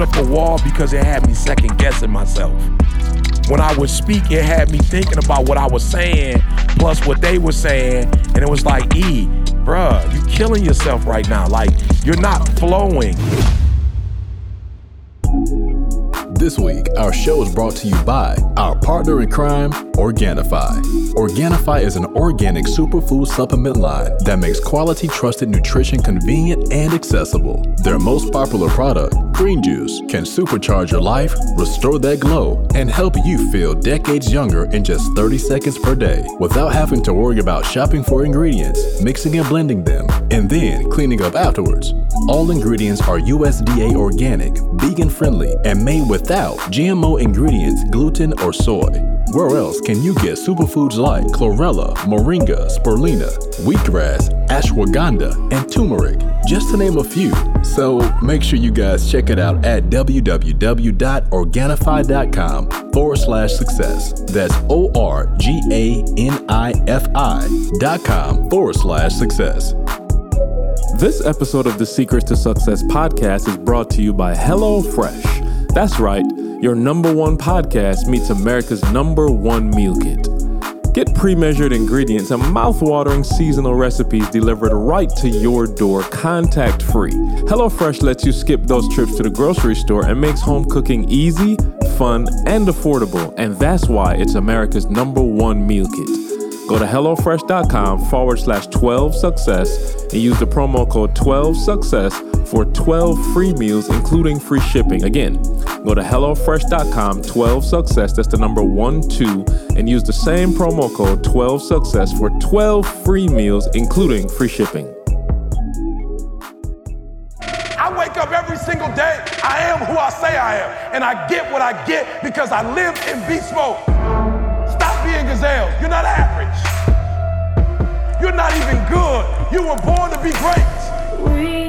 up a wall because it had me second guessing myself. When I would speak, it had me thinking about what I was saying plus what they were saying, and it was like, E, bruh, you killing yourself right now. Like you're not flowing. This week, our show is brought to you by our partner in crime, Organifi. Organifi is an organic superfood supplement line that makes quality, trusted nutrition convenient and accessible. Their most popular product, Green Juice, can supercharge your life, restore that glow, and help you feel decades younger in just 30 seconds per day without having to worry about shopping for ingredients, mixing and blending them, and then cleaning up afterwards. All ingredients are USDA organic, vegan friendly, and made without GMO ingredients, gluten, or soy. Where else can you get superfoods like chlorella, moringa, spirulina, wheatgrass, ashwagandha, and turmeric, just to name a few? So make sure you guys check it out at www.organifi.com forward slash success. That's O R G A N I F I dot com forward slash success. This episode of the Secrets to Success podcast is brought to you by HelloFresh. That's right, your number one podcast meets America's number one meal kit. Get pre measured ingredients and mouth-watering seasonal recipes delivered right to your door, contact free. HelloFresh lets you skip those trips to the grocery store and makes home cooking easy, fun, and affordable. And that's why it's America's number one meal kit. Go to HelloFresh.com forward slash 12 success and use the promo code 12 success for 12 free meals, including free shipping. Again, go to HelloFresh.com 12 success, that's the number 1 2, and use the same promo code 12 success for 12 free meals, including free shipping. I wake up every single day. I am who I say I am. And I get what I get because I live in beast mode. Stop being gazelles. You're not average. You're not even good. You were born to be great.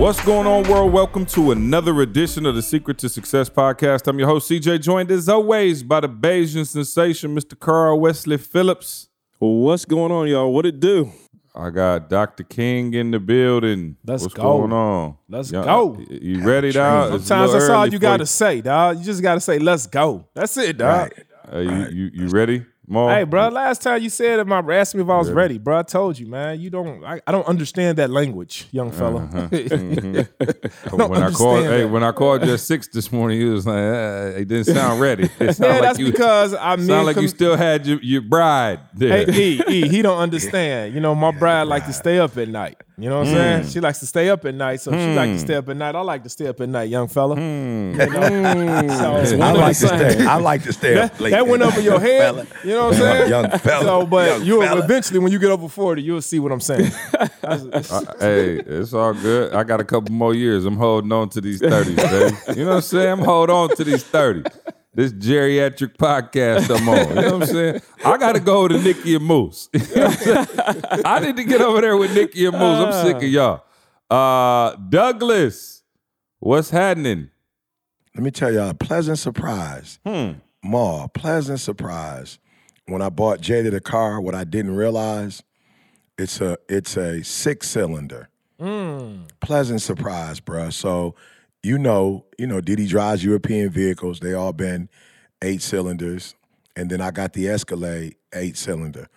What's going on, world? Welcome to another edition of the Secret to Success podcast. I'm your host, CJ, joined as always by the Bayesian sensation, Mr. Carl Wesley Phillips. What's going on, y'all? What it do? I got Dr. King in the building. Let's What's go. going on? Let's Y'all- go. You ready, dog? It's a Sometimes that's all you gotta say, dog. You just gotta say, "Let's go." That's it, dog. Uh, you, you, you ready, Hey, bro. Last time you said it, my asked me if I was ready, bro. I told you, man. You don't. I, I don't understand that language, young fella. Uh-huh. don't when I called, understand hey, when I called you at six this morning, you was like, uh, it didn't sound ready. It sounded yeah, like that's you, because I mean, sound like you still had your, your bride there. Hey, E, E, he don't understand. You know, my bride like to stay up at night. You know what I'm saying? She likes to stay up at night, so she like to stay up at night. I like to stay up at night, young fella. You know? So, I like to stay. I like to stay up That, late. that went over your head. Fella. You know what I'm saying? Young fella. So, but Young you'll fella. eventually, when you get over 40, you'll see what I'm saying. Uh, hey, it's all good. I got a couple more years. I'm holding on to these 30s, baby. You know what I'm saying? I'm holding on to these 30s. This geriatric podcast I'm on. You know what I'm saying? I got to go to Nikki and Moose. You know what I'm? I need to get over there with Nikki and Moose. I'm sick of y'all. Uh, Douglas, what's happening? Let me tell y'all a pleasant surprise. Hmm. Ma, pleasant surprise. When I bought Jada the car, what I didn't realize, it's a it's a six cylinder. Pleasant surprise, bruh. So, you know, you know, Diddy drives European vehicles. They all been eight cylinders, and then I got the Escalade eight cylinder.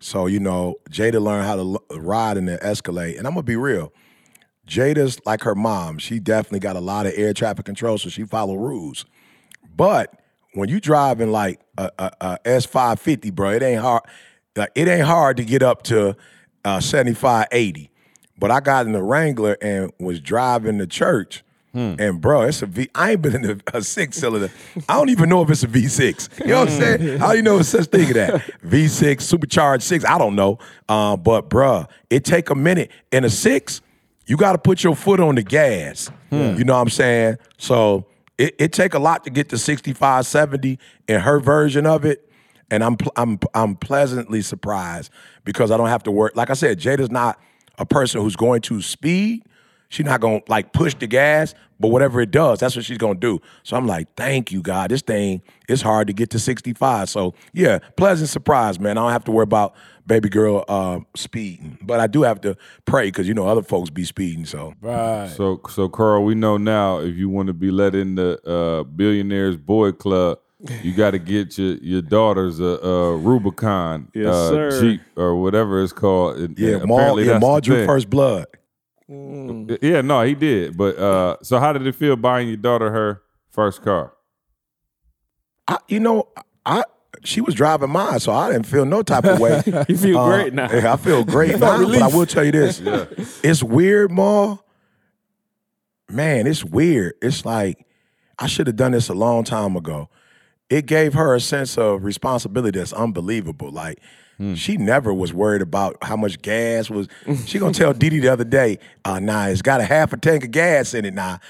So, you know, Jada learned how to l- ride in the Escalade, and I'm gonna be real. Jada's like her mom. She definitely got a lot of air traffic control, so she follow rules. But when you driving like a, a, a S550, bro, it ain't hard. Like it ain't hard to get up to uh, 75, 80. But I got in the Wrangler and was driving to church. Hmm. And bro, it's a V. I ain't been in a, a six cylinder. I don't even know if it's a V6. You know what I'm saying? Hmm. How do you know it's such thing of that? V6, supercharged six. I don't know. Uh, but bruh, it take a minute. In a six, you got to put your foot on the gas. Hmm. You know what I'm saying? So it, it take a lot to get to 65, 70 in her version of it. And I'm I'm I'm pleasantly surprised because I don't have to work. Like I said, Jada's not a person who's going to speed. she's not gonna like push the gas, but whatever it does, that's what she's gonna do. So I'm like, thank you, God. This thing is hard to get to 65. So yeah, pleasant surprise, man. I don't have to worry about baby girl uh, speeding, but I do have to pray because you know other folks be speeding. So Right. So, so Carl, we know now if you want to be let in the uh, billionaires boy club, you got to get your your daughter's a, a Rubicon Yes, uh. Jeep or whatever it's called. And- yeah, and Maul, apparently yeah, that's drew first blood. Yeah, no, he did. But uh, so how did it feel buying your daughter her first car? I, you know, I she was driving mine, so I didn't feel no type of way. You feel Uh, great now. yeah, I feel great now, but I will tell you this: it's weird, Ma. Man, it's weird. It's like I should have done this a long time ago. It gave her a sense of responsibility that's unbelievable. Like she never was worried about how much gas was. She gonna tell Didi the other day, uh, "Nah, it's got a half a tank of gas in it now."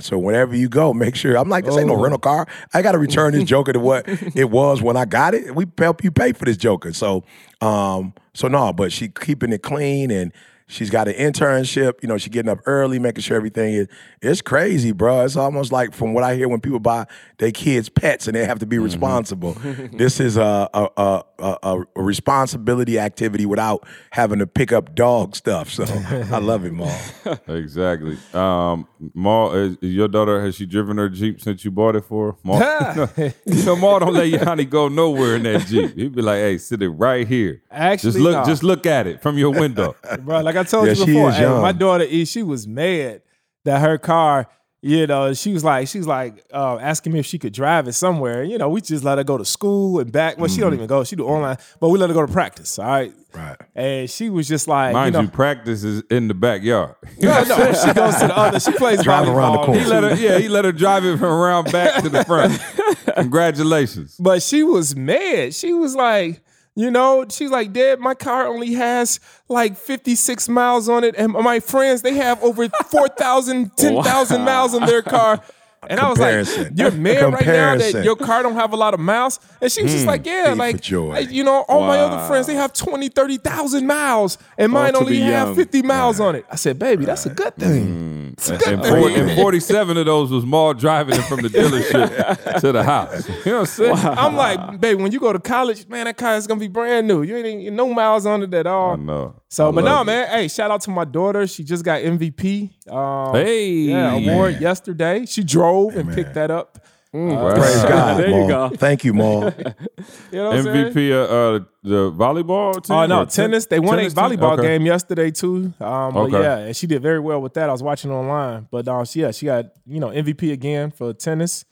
So whenever you go, make sure. I'm like, this ain't no rental car. I got to return this Joker to what it was when I got it. We help you pay for this Joker. So, um, so no, but she keeping it clean and she's got an internship. You know, she getting up early, making sure everything is. It's crazy, bro. It's almost like from what I hear when people buy their kids pets and they have to be responsible. this is a a, a a a responsibility activity without having to pick up dog stuff. So I love it, Mom. Exactly. Um, Maul, is, is your daughter has she driven her Jeep since you bought it for her? Maul, no, you know, Maul don't let Yanni go nowhere in that Jeep. He'd be like, "Hey, sit it right here. Actually, just look, no. just look at it from your window." bro. Like I told Yeah, you she before, is hey, young. my daughter is she was mad that her car, you know, she was like, she was like uh, asking me if she could drive it somewhere. You know, we just let her go to school and back. Well, she Mm-hmm. don't even go; she do online, but we let her go to practice. All right, Right. and she was just like, Mind you you, know, practice is in the backyard. no, no, she goes to the other. She plays Drive around the corner. He let her, yeah, he let her drive it from around back to the front. Congratulations. But she was mad. She was like, you know, she's like, Dad, my car only has like 56 miles on it. And my friends, they have over 4,000, 10,000 miles on their car. And I was like, you're mad right now that your car don't have a lot of miles? And she was just hmm. like, yeah, like, joy. like, you know, all my other friends, they have 20, 30,000 miles. And mine to only have young. 50 miles on it. I said, baby, that's a good thing. Hmm. It's a good And, thing. and 47 of those was Maul driving it from the dealership to the house. You know what I'm saying? I'm like, babe, when you go to college, man, that car is gonna be brand new. You ain't no miles on it at all. I know. So, I but no, it. man. Hey, shout out to my daughter. She just got MVP. Um, Hey. yeah, award yesterday. She drove and picked that up. Wow. Praise God. There you Maul. go. Thank you, Maul. You know what I'm saying? MVP uh, uh, the volleyball team? Oh no, tennis. They won a tennis team? volleyball Okay. game yesterday too. Um, but Okay. yeah, and she did very well with that. I was watching online, but uh, she, yeah, she got you know MVP again for tennis,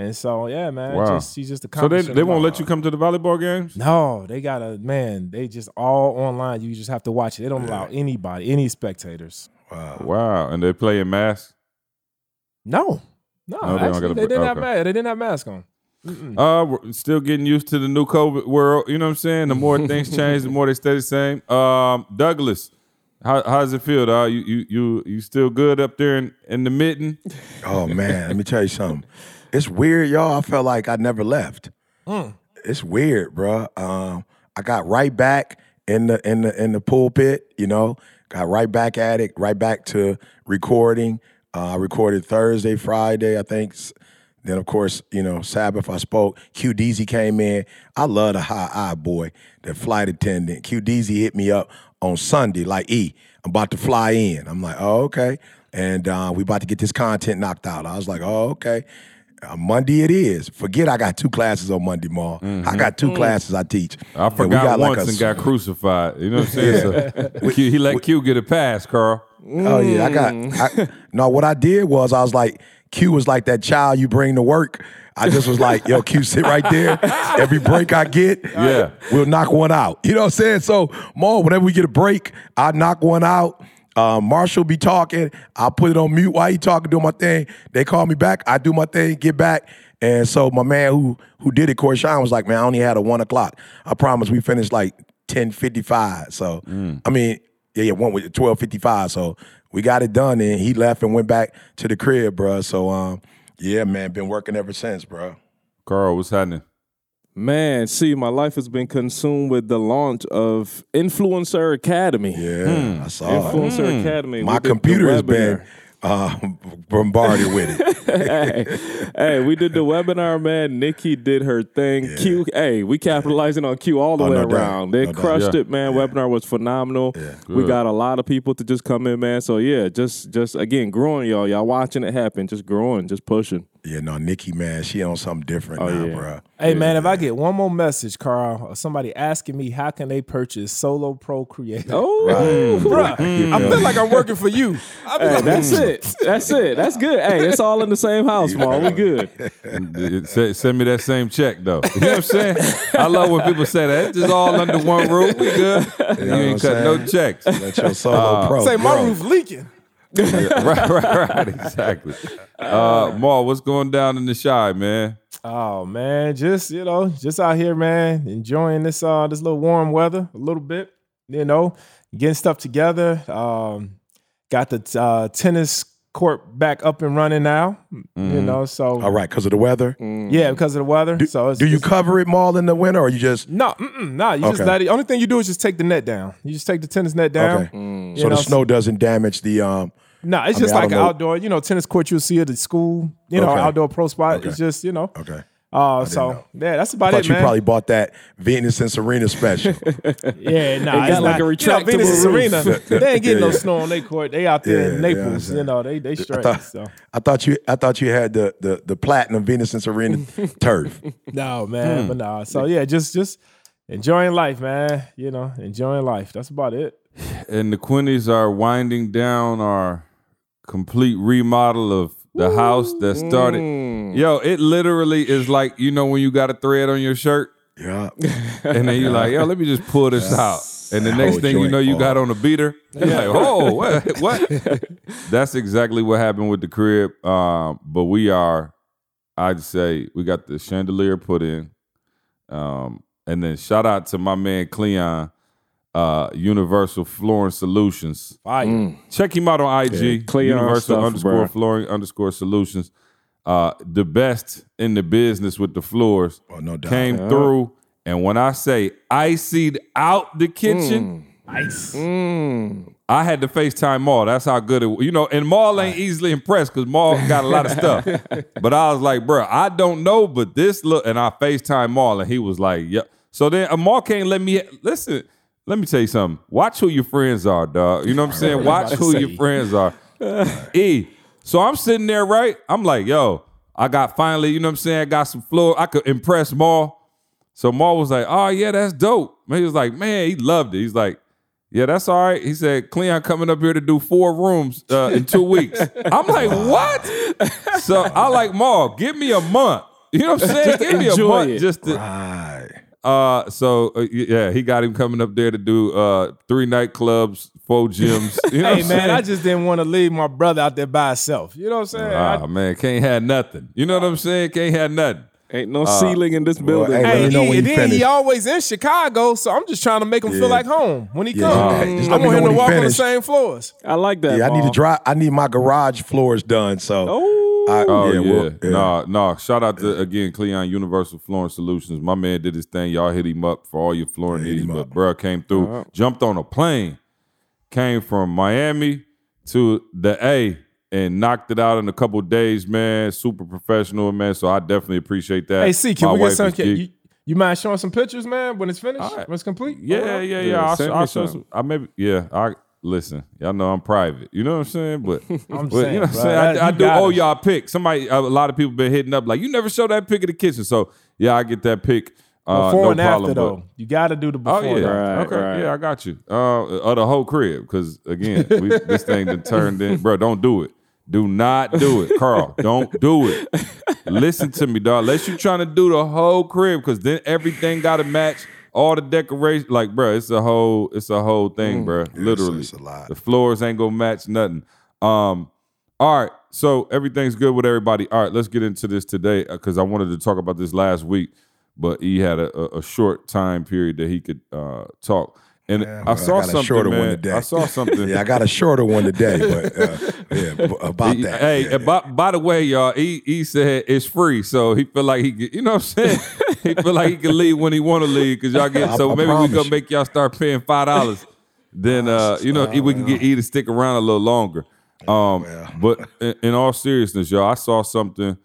and so yeah, man, Wow. just, she's just So they, they won't let you come to the volleyball games? No, they got a man. They just all online. You just have to watch it. They don't allow anybody, any spectators. Wow. wow, And they play in mass? No, no, No, they don't actually, gotta they didn't have okay. mask. They didn't have mask on. Uh, we're still getting used to the new COVID world. You know what I'm saying? The more things change, the more they stay the same. Um, Douglas, how, how does it feel, dog? You you you you still good up there in, in the mitten? Oh man, let me tell you something. It's weird, y'all. I felt like I never left. It's weird, bro. Um, I got right back in the in the in the pulpit. You know, got right back at it. Right back to recording. Uh, I recorded Thursday, Friday, I think. Then of course, you know, Sabbath I spoke. Q Deezy came in. I love the high eye boy, the flight attendant. Q Deezy hit me up on Sunday, like E, I'm about to fly in. I'm like, oh, okay. And uh, we about to get this content knocked out. I was like, oh, okay. Uh, Monday it is. Forget I got two classes on Monday, Ma. I got two classes I teach. I And we forgot got once like a- and got crucified. You know what I'm saying? So Q, he let Q get a pass, Carl. Oh yeah, I got. I, no, what I did was I was like, Q was like that child you bring to work. I just was like, yo, Q, sit right there. Every break I get, Yeah. we'll knock one out. You know what I'm saying? So, Mo, whenever we get a break, I knock one out. Uh, Marshall be talking. I'll put it on mute while he talking, do my thing. They call me back. I do my thing, get back. And so my man who who did it, Corey Shine, was like, man, I only had a one o'clock. I promise we finished like 10.55. So, I mean, yeah, yeah, one with 12.55. So we got it done and he left and went back to the crib, bruh. So, um, yeah, man, been working ever since, bruh. Carl, what's happening? Man, see, my life has been consumed with the launch of Influencer Academy. Yeah, I saw it. Influencer Academy. My We did the computer has been uh, bombarded with it. hey, hey, we did the webinar, man. Nikki did her thing. Q, hey, we capitalizing on Q all the Oh, way no doubt. around. They No crushed Yeah. it, man. Webinar was phenomenal. We got a lot of people to just come in, man. So yeah, just just again growing, y'all. Y'all watching it happen, just growing, just pushing. Yeah, no, Nikki, man, she on something different now, Oh, yeah. bruh. Hey man, if I get one more message, Carl, or somebody asking me how can they purchase Solo Pro Creator, Oh, bruh, I feel like I'm working for you. I be Hey, like, that's it. That's it. That's good. Hey, it's all in the same house, Maul. We good. Send, send me that same check though. You know what I'm saying? I love when people say that. It's just all under one roof. We good. you what I'm ain't cut no checks. Let your solo Uh, pro. say my grow. roof leaking. right, right, right. Exactly. Uh, Maul, what's going down in the Chi, man? Oh man, just you know, just out here, man, enjoying this uh this little warm weather a little bit. You know, getting stuff together. Um, got the uh, tennis court back up and running now. You know, so All right, because of the weather. yeah, because of the weather. so it's, Do you it's- cover it more in the winter, or you just No, no, you just Okay. let it. Only thing you do is just take the net down. You just take the tennis net down. okay? You So know, the snow doesn't damage the um. No, it's I just mean, like an know. outdoor, you know, tennis court you'll see at the school, you know, Okay. outdoor pro spot. Okay. It's just, you know. Okay. Uh, so know. yeah, that's about Thought it, you man. probably bought that Venus and Serena special. yeah, nah, got it's like not, a you know, Venus and Serena, they ain't getting Yeah, no snow on their court. They out there Yeah, in yeah, Naples, understand. you know, they they straight. thought- so I thought you. I thought you had the the the platinum Venus and Serena turf. no, Hmm. man, but nah. So yeah, just just enjoying life, man. You know, enjoying life. That's about it. And the Quinnies are winding down our complete remodel of the house that started. Yo, it literally is like you know when you got a thread on your shirt. Yeah. and then you're like, yo, let me just pull this out. And the next whole thing you know, you got on a beater. You're like, oh, what? what? That's exactly what happened with the crib. Um, but we are, I'd say, we got the chandelier put in. Um, and then shout out to my man Cleon, uh, Universal Flooring Solutions. Fire. Check him out on IG. Yeah, Cleon Universal stuff, underscore bruh. flooring underscore solutions. Uh, the best in the business with the floors Oh, no doubt. came through. And when I say icied out the kitchen, Nice. I had to FaceTime Maul. That's how good it was. You know, and Maul ain't easily impressed because Maul got a lot of stuff. but I was like, bro, I don't know, but this look, and I FaceTime Maul, and he was like, yep. So then uh, Maul can't let me listen. Let me tell you something. Watch who your friends are, dog. You know what I'm saying? Watch who your friends are. e. So I'm sitting there, right? I'm like, yo, I got finally, you know what I'm saying? I got some floor. I could impress Maul. So Maul was like, oh, yeah, that's dope. Man, he was like, man, he loved it. He's like, yeah, that's all right. He said, Cleon coming up here to do four rooms uh, in two weeks. I'm like, what? So I like Maul, give me a month. You know what I'm saying? Give me a month it. just to. Right. Uh, so uh, yeah, he got him coming up there to do uh three nightclubs, four gyms. You know Hey man, saying? I just didn't want to leave my brother out there by himself. You know what I'm saying? I- Ah man, can't have nothing. You know what I'm saying? Can't have nothing. Ain't no uh, ceiling in this building. hey, bro. let Hey, me know he, and you then he finish. always in Chicago, so I'm just trying to make him feel like home when he Yeah, comes. hey, just I want him to he walk on the same floors. I like that. Yeah, I need to Maul. drive. I need my garage floors done. So. Oh, I, Oh yeah, well, yeah. Nah, nah. Shout out to again Cleon Universal Flooring Solutions. My man did his thing. Y'all hit him up for all your flooring needs. But up. bruh came through, jumped on a plane, came from Miami to the A and knocked it out in a couple days, man. Super professional, man. So I definitely appreciate that. Hey, C, can My we get some? Can, you, you mind showing some pictures, man, when it's finished, All right. when it's complete? Yeah, Oh, yeah, yeah. Yeah, I'll, send show, me I'll show some. some. I maybe, yeah. I listen. Y'all know I'm private. You know what I'm saying? But, I'm but saying, you know what I'm saying. that- I, I do got owe it. y'all a pic. Somebody, a lot of people been hitting up like, you never show that pick of the kitchen. So yeah, I get that pick. Uh, Before no and problem, after but- though, you got to do the before. Oh yeah. Right, okay, right. yeah, I got you. Uh, of the whole crib, because again, we, this thing done turned in, bro. Don't do it. Do not do it, Carl. Don't do it. Listen to me, dog. Unless you're trying to do the whole crib, because then everything got to match all the decoration. Like, bro, it's a whole, it's a whole thing, bro. Literally, it's a lot. The floors ain't gonna match nothing. Um, all right, so everything's good with everybody. All right, let's get into this today because I wanted to talk about this last week, but he had a, a, a short time period that he could uh, talk. And Yeah, I saw got a something, shorter man. one today. I saw something. Yeah, I got a shorter one today, but uh, yeah, about that. Hey, yeah, by, by the way, y'all, he he said it's free, so he feel like he, you know what I'm saying? he feel like he can leave when he want to leave because y'all get. I- So I maybe we gonna make y'all start paying five dollars. then uh, you know we can get E to stick around a little longer. Um, but in, in all seriousness, y'all, I saw something.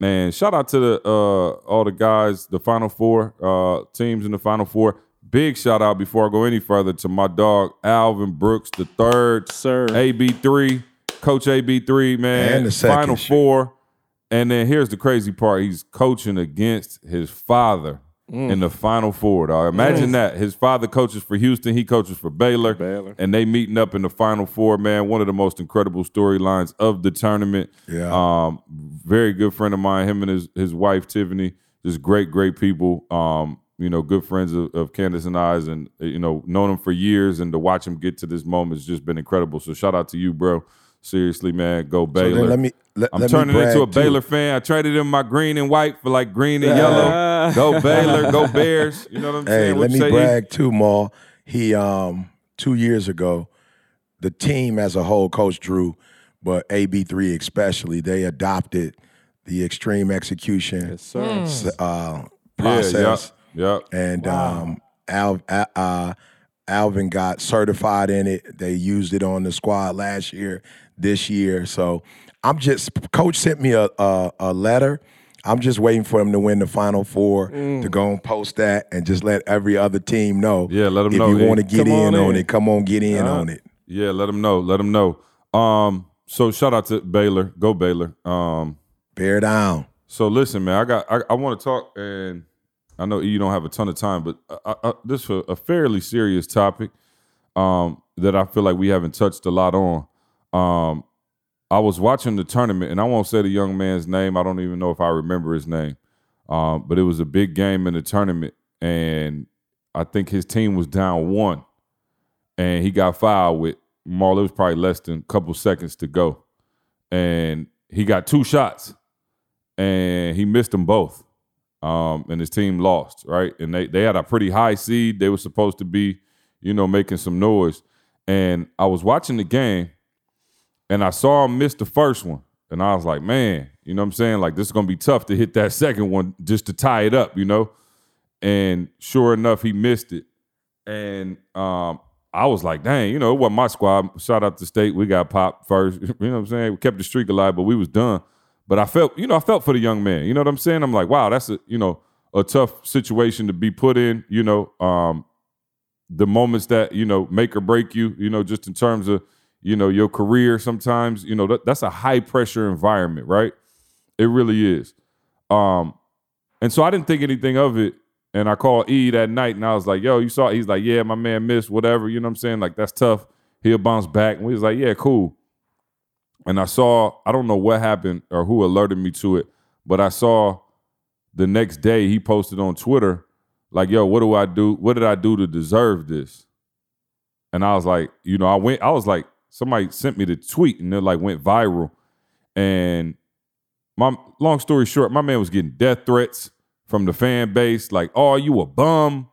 Man, shout out to the uh all the guys, the Final Four uh teams in the Final Four. Big shout out before I go any further to my dog Alvin Brooks the third, Sir. AB three, Coach AB three, man, And the second Final shit. Four. And then here's the crazy part: he's coaching against his father Mm. in the Final Four. Dog. Imagine that. His father coaches for Houston, he coaches for Baylor, Baylor. and they meeting up in the Final Four. Man, one of the most incredible storylines of the tournament. Yeah. Um, very good friend of mine. Him and his his wife Tiffany, just great, great people. Um, you know, good friends of, of Candace and I's, and uh, you know, known him for years, and to watch him get to this moment has just been incredible. So shout out to you, bro. Seriously, man, go Baylor. then let me. Let, I'm let me turning into a too. Baylor fan. I traded in my green and white for like green and yellow. Go Baylor, go Bears. You know what I'm Hey, saying? What let me say, brag too, Maul. He um two years ago, the team as a whole, Coach Drew, but AB three especially, they adopted the extreme execution Yes, sir. s- uh, Yeah, process, Yep. Yep. and um, Al, uh, uh, Alvin got certified in it. They used it on the squad last year, this year. So I'm just coach sent me a a, a letter. I'm just waiting for him to win the Final Four to go and post that and just let every other team know. Yeah, let 'em if know, if you want to get in on on, it. Come on, get in on it. Yeah, let them know. Let them know. Um, so shout out to Baylor. Go Baylor. Um, Bear down. so listen, man, I got I, I want to talk, and I know you don't have a ton of time, but I, I, this is a, a fairly serious topic um, that I feel like we haven't touched a lot on. Um, I was watching the tournament, and I won't say the young man's name. I don't even know if I remember his name, um, but it was a big game in the tournament, and I think his team was down one, and he got fouled with Marl. It was probably less than a couple seconds to go, and he got two shots, and he missed them both, um, and his team lost. Right, and they they had a pretty high seed. They were supposed to be, you know, making some noise, and I was watching the game, and I saw him miss the first one, and I was like, man, you know what I'm saying? Like this is gonna be tough to hit that second one just to tie it up, you know. And sure enough, he missed it. And um, I was like, dang, you know, it wasn't my squad. Shout out to state. We got popped first. you know what I'm saying? We kept the streak alive, but we was done. But I felt, you know, I felt for the young man. You know what I'm saying? I'm like, wow, that's a, you know, a tough situation to be put in, you know. Um, the moments that, you know, make or break you, you know, just in terms of, you know, your career sometimes, you know, that, that's a high pressure environment, right? It really is. Um, and so I didn't think anything of it. And I called E that night and I was like, yo, you saw, it?" he's like, yeah, my man missed, whatever. You know what I'm saying? Like, that's tough. He'll bounce back. And we was like, yeah, cool. And I saw, I don't know what happened or who alerted me to it, but I saw the next day he posted on Twitter, like, yo, what do I do? What did I do to deserve this? And I was like, you know, I went, I was like, somebody sent me the tweet and it like went viral. And my long story short, my man was getting death threats from the fan base, like, "Oh, you a bum?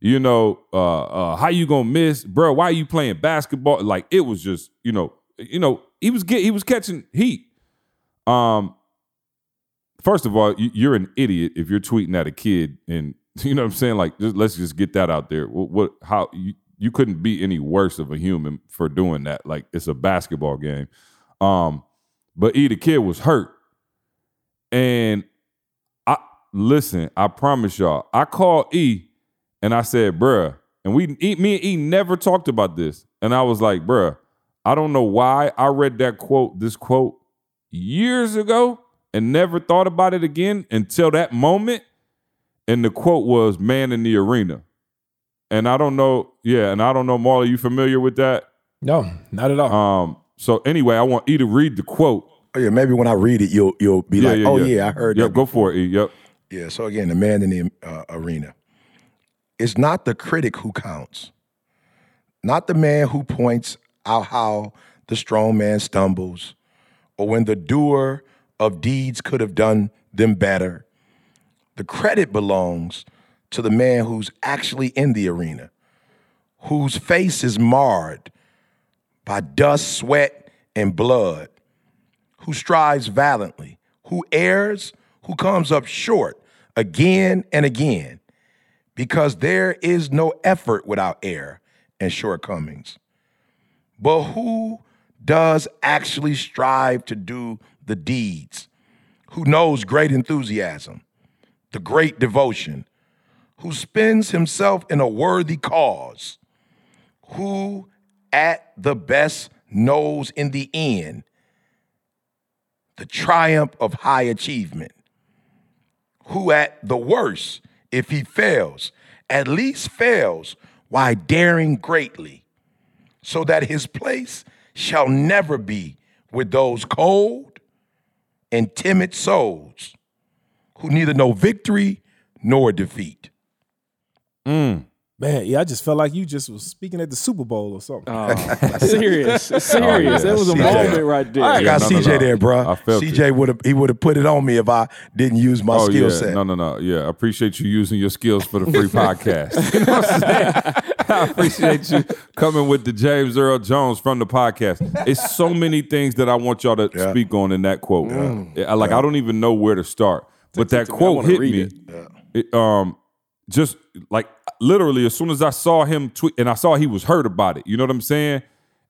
You know, uh, uh, how you gonna miss, bro? Why are you playing basketball?" Like, it was just, you know, you know, he was get, he was catching heat. Um, first of all, you, you're an idiot if you're tweeting at a kid, and you know what I'm saying. Like, just, let's just get that out there. What, what how you you couldn't be any worse of a human for doing that? Like, it's a basketball game. Um, but E, the kid was hurt. And I listen, I promise y'all, I called E and I said, bruh, and we E, me and E never talked about this. And I was like, bruh, I don't know why I read that quote, this quote years ago and never thought about it again until that moment. And the quote was man in the arena. And I don't know, yeah, and I don't know, Marley, you familiar with that? No, not at all. Um, so anyway, I want E to read the quote. Oh, yeah, maybe when I read it, you'll you'll be like, oh yeah, I heard Yep, that. go for it, E. Yep. Yeah. So again, the man in the uh, arena. It's not the critic who counts, not the man who points out how the strong man stumbles, or when the doer of deeds could have done them better. The credit belongs to the man who's actually in the arena, whose face is marred by dust, sweat, and blood, who strives valiantly, who errs, who comes up short again and again, because there is no effort without error and shortcomings. But who does actually strive to do the deeds, who knows great enthusiasm, the great devotion, who spends himself in a worthy cause, who at the best knows in the end the triumph of high achievement, who at the worst, if he fails, at least fails while daring greatly, so that his place shall never be with those cold and timid souls who neither know victory nor defeat. Mm. Man, yeah, I just felt like you just was speaking at the Super Bowl or something. Oh. serious, oh, serious. yeah. That was a CJ. moment right there. I got no, no, CJ no. there, bro. I felt CJ would have he would have put it on me if I didn't use my Oh skill yeah, set. no, no, no. Yeah, I appreciate you using your skills for the free podcast. You know what I'm saying? I appreciate you coming with the James Earl Jones from the podcast. It's so many things that I want y'all to Yeah. speak on in that quote. I- like I don't even know where to start, but that quote hit me. it. It, um, just like literally, as soon as I saw him tweet, and I saw he was hurt about it. You know what I'm saying?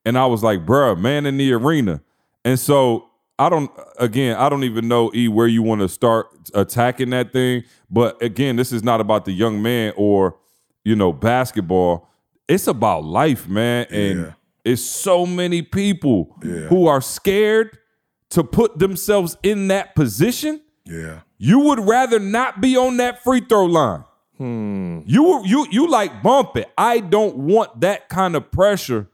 And I was like, bruh, man in the arena. And so I don't again, I don't even know E where you want to start attacking that thing. But again, this is not about the young man or you know basketball. It's about life, man. And Yeah. it's so many people who are scared to put themselves in that position. Yeah. You would rather not be on that free throw line. You you you like bump it. I don't want that kind of pressure.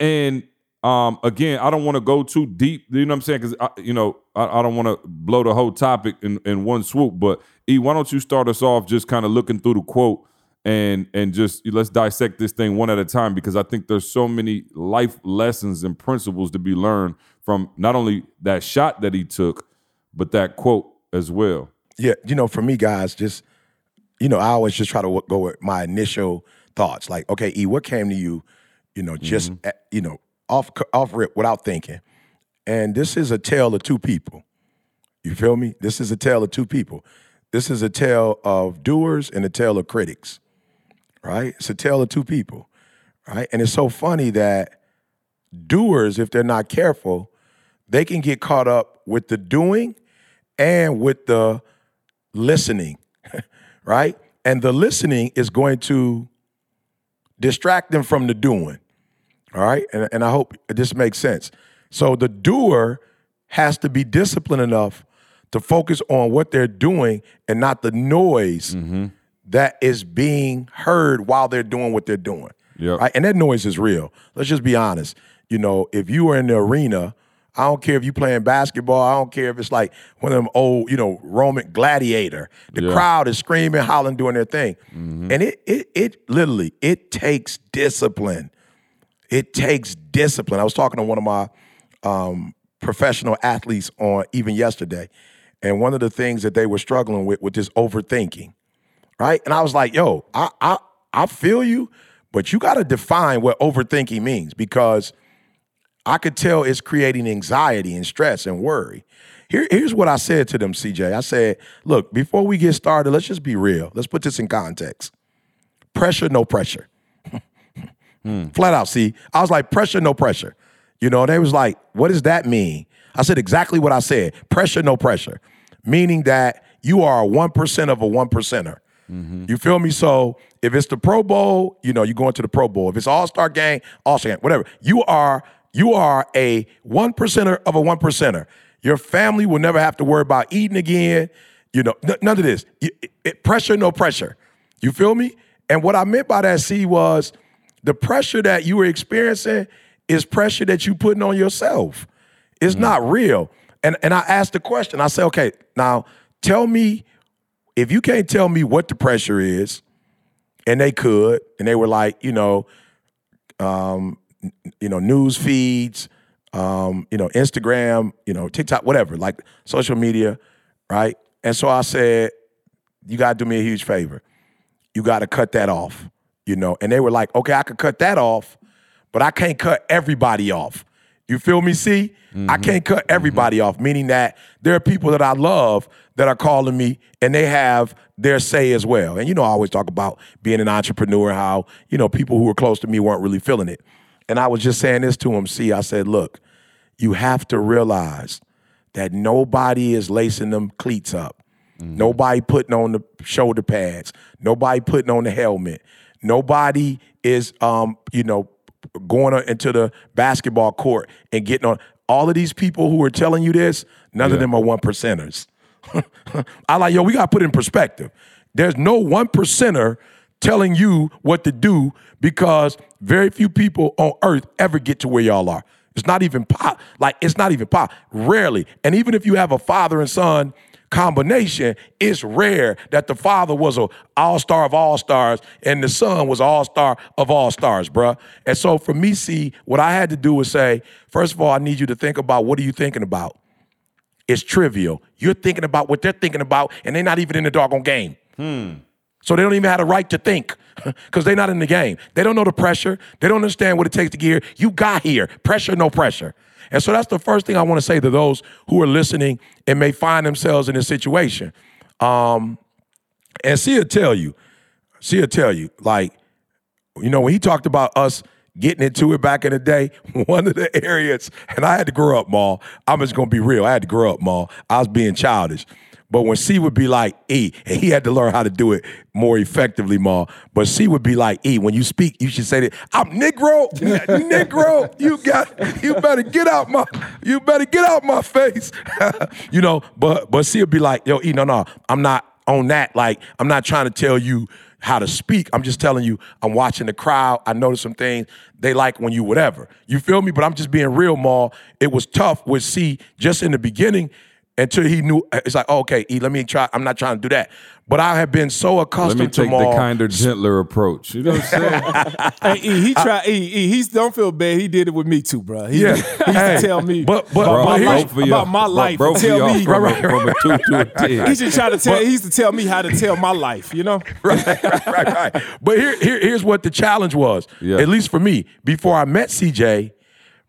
And um, again, I don't want to go too deep. You know what I'm saying? Because you know I, I don't want to blow the whole topic in, in one swoop. But E, why don't you start us off just kind of looking through the quote and and just let's dissect this thing one at a time because I think there's so many life lessons and principles to be learned from not only that shot that he took, but that quote as well. Yeah, you know, for me, guys, just you know, I always just try to go with my initial thoughts. Like, okay, E, what came to you? You know, just Mm-hmm. at- you know, off off rip without thinking. And this is a tale of two people. You feel me? This is a tale of two people. This is a tale of doers and a tale of critics. Right? It's a tale of two people. Right? And it's so funny that doers, if they're not careful, they can get caught up with the doing and with the listening, right? And the listening is going to distract them from the doing, all right? And, and I hope this makes sense. So the doer has to be disciplined enough to focus on what they're doing and not the noise mm-hmm. That is being heard while they're doing what they're doing. Yep. Right? And that noise is real. Let's just be honest. You know, if you are in the arena, I don't care if you playing basketball. I don't care if it's like one of them old, you know, Roman gladiator. The Yeah. crowd is screaming, howling, doing their thing. And it it it literally it takes discipline. It takes discipline. I was talking to one of my um, professional athletes on even yesterday, and one of the things that they were struggling with was this overthinking, right? And I was like, yo, I I I feel you, but you got to define what overthinking means because I could tell it's creating anxiety and stress and worry. Here, here's what I said to them, CJ. I said, look, before we get started, let's just be real. Let's put this in context. Pressure, no pressure. Hmm. Flat out, see. I was like, pressure, no pressure. You know, they was like, what does that mean? I said exactly what I said. Pressure, no pressure. Meaning that you are a 1% of a 1%er. Mm-hmm. You feel me? So if it's the Pro Bowl, you know, you're going to the Pro Bowl. If it's All Star game, All Star game, whatever. You are you are a one percenter of a one percenter. Your family will never have to worry about eating again. You know, n- none of this. It, it, pressure, no pressure. You feel me? And what I meant by that, C, was the pressure that you were experiencing is pressure that you putting on yourself. It's mm-hmm. not real. And and I asked the question. I said, okay, now tell me if you can't tell me what the pressure is, and they could, and they were like, you know, um, you know, news feeds, um, you know, Instagram, you know, TikTok, whatever, like social media, right? And so I said, you gotta do me a huge favor. You gotta cut that off. you know, and they were like, okay, I could cut that off, but I can't cut everybody off. You feel me? See, I mm-hmm. can't cut mm-hmm. everybody off, meaning that there are people that I love that are calling me and they have their say as well. And you know, I always talk about being an entrepreneur, how, you know, people who were close to me weren't really feeling it. And I was just saying this to him, see, I said, look, you have to realize that nobody is lacing them cleats up. Mm-hmm. Nobody putting on the shoulder pads. Nobody putting on the helmet. Nobody is, um, you know, going on into the basketball court and getting on. All of these people who are telling you this, none of Yeah. them are one percenters. I like, yo, we got to put it in perspective. There's no one percenter telling you what to do because very few people on earth ever get to where y'all are. It's not even pop. like it's not even pop. Rarely. And even if you have a father and son combination, it's rare that the father was a all-star of all-stars and the son was all-star of all-stars, bruh. And so for me, see, what I had to do was say, first of all, I need you to think about what are you thinking about? It's trivial. You're thinking about what they're thinking about, and they're not even in the doggone game. Hmm. So they don't even have the right to think because they're not in the game. They don't know the pressure. They don't understand what it takes to get here. You got here. Pressure, no pressure. And so that's the first thing I want to say to those who are listening and may find themselves in this situation. Um, and she'll tell you, she'll tell you, like, you know, when he talked about us getting into it back in the day, one of the areas, and I had to grow up, Maul. I'm just gonna be real. I had to grow up, Maul. I was being childish. But when C would be like E, and he had to learn how to do it more effectively, Ma. But C would be like E. When you speak, you should say that I'm Negro, Negro. You got, you better get out my, you better get out my face. you know, but but C would be like, yo, E, no, no, I'm not on that. Like, I'm not trying to tell you how to speak. I'm just telling you, I'm watching the crowd. I noticed some things they like when you whatever. You feel me? But I'm just being real, Ma. It was tough with C just in the beginning until he knew it's like, oh, okay, E, let me try. I'm not trying to do that. But I have been so accustomed Let accustomed me to take the kinder, gentler approach. You know what I'm saying? Hey, E, he tried. E, E, he's don't feel bad. He did it with me too, bro. He, Yeah. he used Hey, to tell me but- but- about, but my here's- life, Both of y'all- about my life. both and of tell y'all me. from, a, from a two to a ten. He should try to tell. He used to tell me how to tell my life. You know. right, right, right. But here, here, here's what the challenge was. Yeah. At least for me, before I met CJ,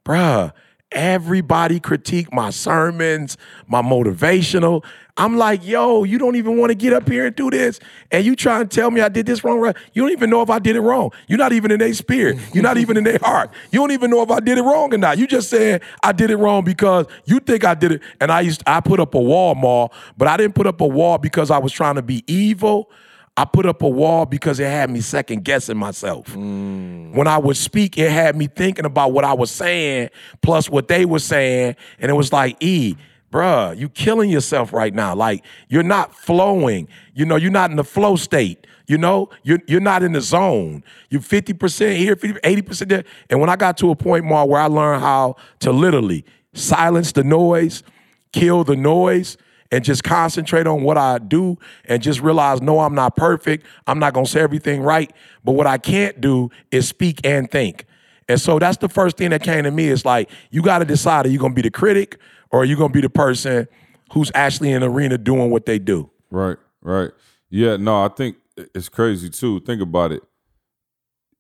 bruh, everybody critique my sermons, my motivational. I'm like, yo, you don't even want to get up here and do this. And you try and tell me I did this wrong, right? You don't even know if I did it wrong. You're not even in their spirit. You're not even in their heart. You don't even know if I did it wrong or not. You just saying I did it wrong because you think I did it. And I used I put up a wall, Maul, but I didn't put up a wall because I was trying to be evil. I put up a wall because it had me second guessing myself. Mm. When I would speak, it had me thinking about what I was saying plus what they were saying. And it was like, E, bruh, you killing yourself right now. Like, you're not flowing. You know, you're not in the flow state. You know, you're, you're not in the zone. You're 50% here, 50, 80% there. And when I got to a point more where I learned how to literally silence the noise, kill the noise, and just concentrate on what I do and just realize no, I'm not perfect. I'm not gonna say everything right. But what I can't do is speak and think. And so that's the first thing that came to me. It's like, you gotta decide are you gonna be the critic or are you gonna be the person who's actually in the arena doing what they do? Right, right. Yeah, no, I think it's crazy too. Think about it.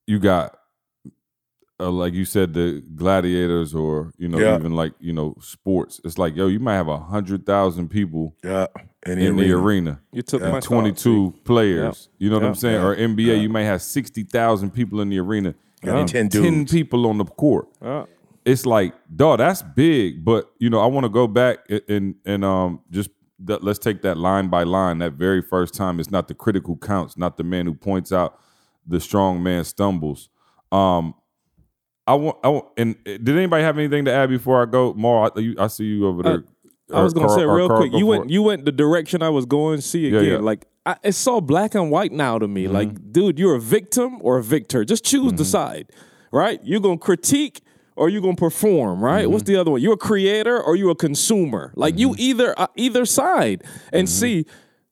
You got, uh, like you said, the gladiators, or you know, Yeah. even like you know, sports. It's like, yo, you might have a hundred thousand people Yeah. In in the arena, You took my and twenty-two players. You know what I'm Yeah. saying? Or NBA, you might have sixty thousand people in the arena, Yeah. and Ten ten dudes. people on the court. Yeah. It's like, dog, that's big. But you know, I want to go back and and, and um just th- let's take that line by line. That very first time, it's not the critical counts, not the man who points out the strong man stumbles. Um, I want, I want, and uh, did anybody have anything to add before I go? More, I, you, I see you over there. I was gonna Or say real quick. go You went it. you went the direction I was going. See Yeah, again, yeah. like I, it's so black and white now to me. Mm-hmm. Like, dude, you're a victim or a victor. Just choose the side, right? You're gonna critique or you're gonna perform, right? Mm-hmm. What's the other one? You're a creator or you're a consumer. Like you Mm-hmm. either uh, either side. And see,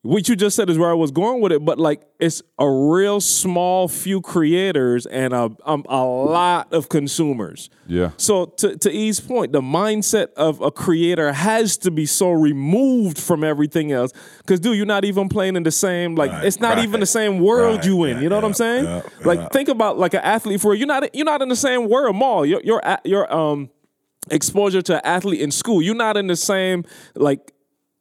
what you just said is where I was going with it, but like it's a real small few creators and a um, a lot of consumers. Yeah. So to to E's point, the mindset of a creator has to be so removed from everything else. Cause dude, you're not even playing in the same like Right, it's not right, even the same world right, you in. yeah, you know what I'm saying? yeah, like think about like an athlete for you're not you're not in the same world, Maul. You're you're um exposure to an athlete in school. You're not in the same like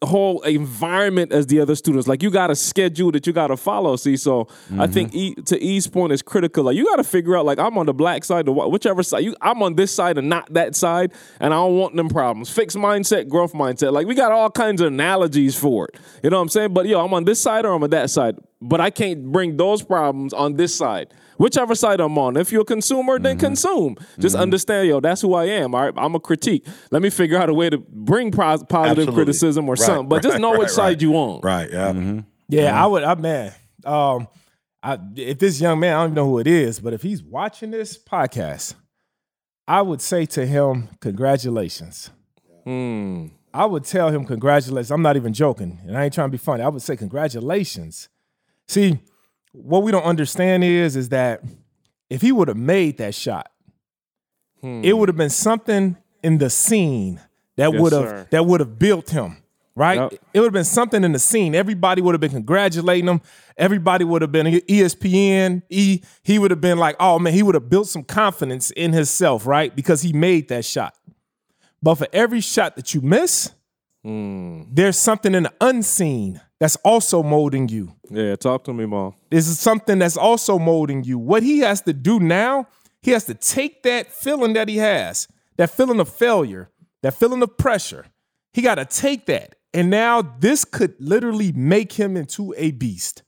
whole environment as the other students. Like you got a schedule that you got to follow. See, so I think mm-hmm. e, to E's point is critical. Like you got to figure out. Like I'm on the black side, or wh- whichever side. You, I'm on this side and not that side, and I don't want them problems. Fixed mindset, growth mindset. Like we got all kinds of analogies for it. You know what I'm saying? But yo, I'm on this side or I'm on that side. But I can't bring those problems on this side. Whichever side I'm on. If you're a consumer, then consume. Just understand, yo, that's who I am. All right, I'm a critique. Let me figure out a way to bring pos- positive Absolutely. criticism or Right, something. But just right, know which side right. you on. Right. Yeah. Yeah, I would. I man, um, I, if this young man, I don't even know who it is, but if he's watching this podcast, I would say to him, congratulations. Hmm. I would tell him congratulations. I'm not even joking, and I ain't trying to be funny. I would say congratulations. See, what we don't understand is, is that if he would have made that shot, hmm. it would have been something in the scene that Yes, would have sir. that would have built him. Right? Yep. It would have been something in the scene. Everybody would have been congratulating him. Everybody would have been ESPN. He he would have been like, oh man, he would have built some confidence in himself, right? Because he made that shot. But for every shot that you miss, hmm. there's something in the unseen that's also molding you. Yeah, talk to me, Mom. This is something that's also molding you. What he has to do now, he has to take that feeling that he has, that feeling of failure, that feeling of pressure. He got to take that. And now this could literally make him into a beast.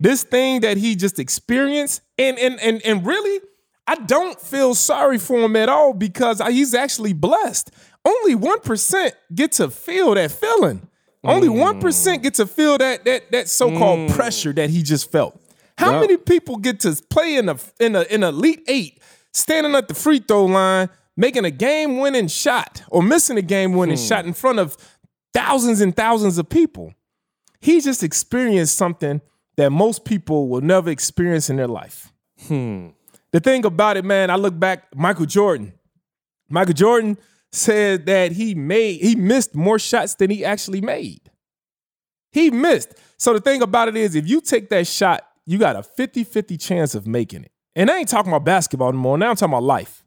This thing that he just experienced, and and and and really, I don't feel sorry for him at all because he's actually blessed. Only 1% get to feel that feeling. Only 1% mm. get to feel that that that so-called mm. pressure that he just felt. How Yep. many people get to play in a in a in elite 8 standing at the free throw line making a game-winning shot or missing a game-winning hmm. shot in front of thousands and thousands of people? He just experienced something that most people will never experience in their life. Hmm. The thing about it, man, I look back, Michael Jordan. Michael Jordan said that he made he missed more shots than he actually made. He missed. So the thing about it is if you take that shot, you got a 50-50 chance of making it. And I ain't talking about basketball anymore. Now I'm talking about life.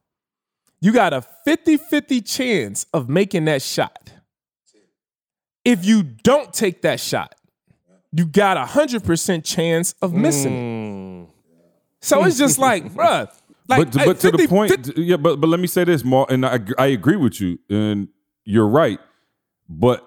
You got a 50-50 chance of making that shot. If you don't take that shot, you got a 100% chance of missing it. Mm. So it's just like, bruh. Like, but but to 50 the point, yeah. But but let me say this, more, and I I agree with you, and you're right. But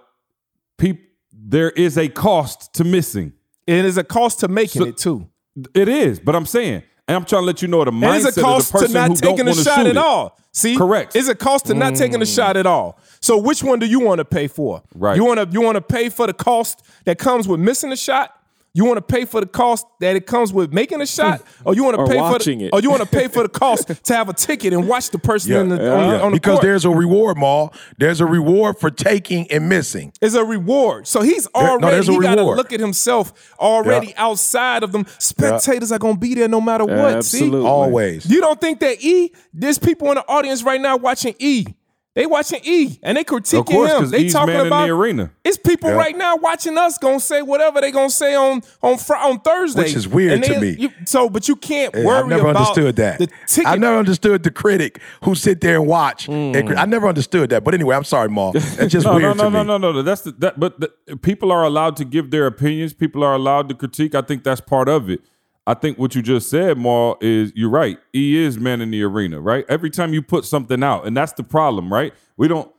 people, there is a cost to missing. it is a cost to making So- it too. It is, but I'm saying, and I'm trying to let you know the It mindset is a of the cost to person not who don't taking a to shot at it. all. See, Correct. It's a cost to not taking a mm. shot at all. So which one do you want to pay for? Right. You want to you want to pay for the cost that comes with missing a shot. You want to pay for the cost that it comes with making a shot, or you want to pay for the, it. or you want to pay for the cost to have a ticket and watch the person in the, on, Yeah. on the because court. there's a reward, Maul. There's a reward for taking and missing. is a reward. So he's already there's a he got to look at himself already Yeah. outside of them. Spectators are gonna be there no matter what. See, Always. You don't think that E? There's people in the audience right now watching E. They watching E and they critiquing Of course, him. They E's talking about in the arena. It's people Yeah. right now watching us gonna say whatever they gonna say on on on Thursday, Which is weird And to they- me. you- so, but you can't Yeah, worry I've never about understood that. The ticket. I never understood the critic who sit there and watch. Mm. and I never understood that. But anyway, I'm sorry, Maul. That's just No, weird no, no, to no, me. no, no, no. That's the, that. But the, people are allowed to give their opinions. People are allowed to critique. I think that's part of it. I think what you just said, Maul, is you're right. He is man in the arena, right? Every time you put something out, and that's the problem, right? We don't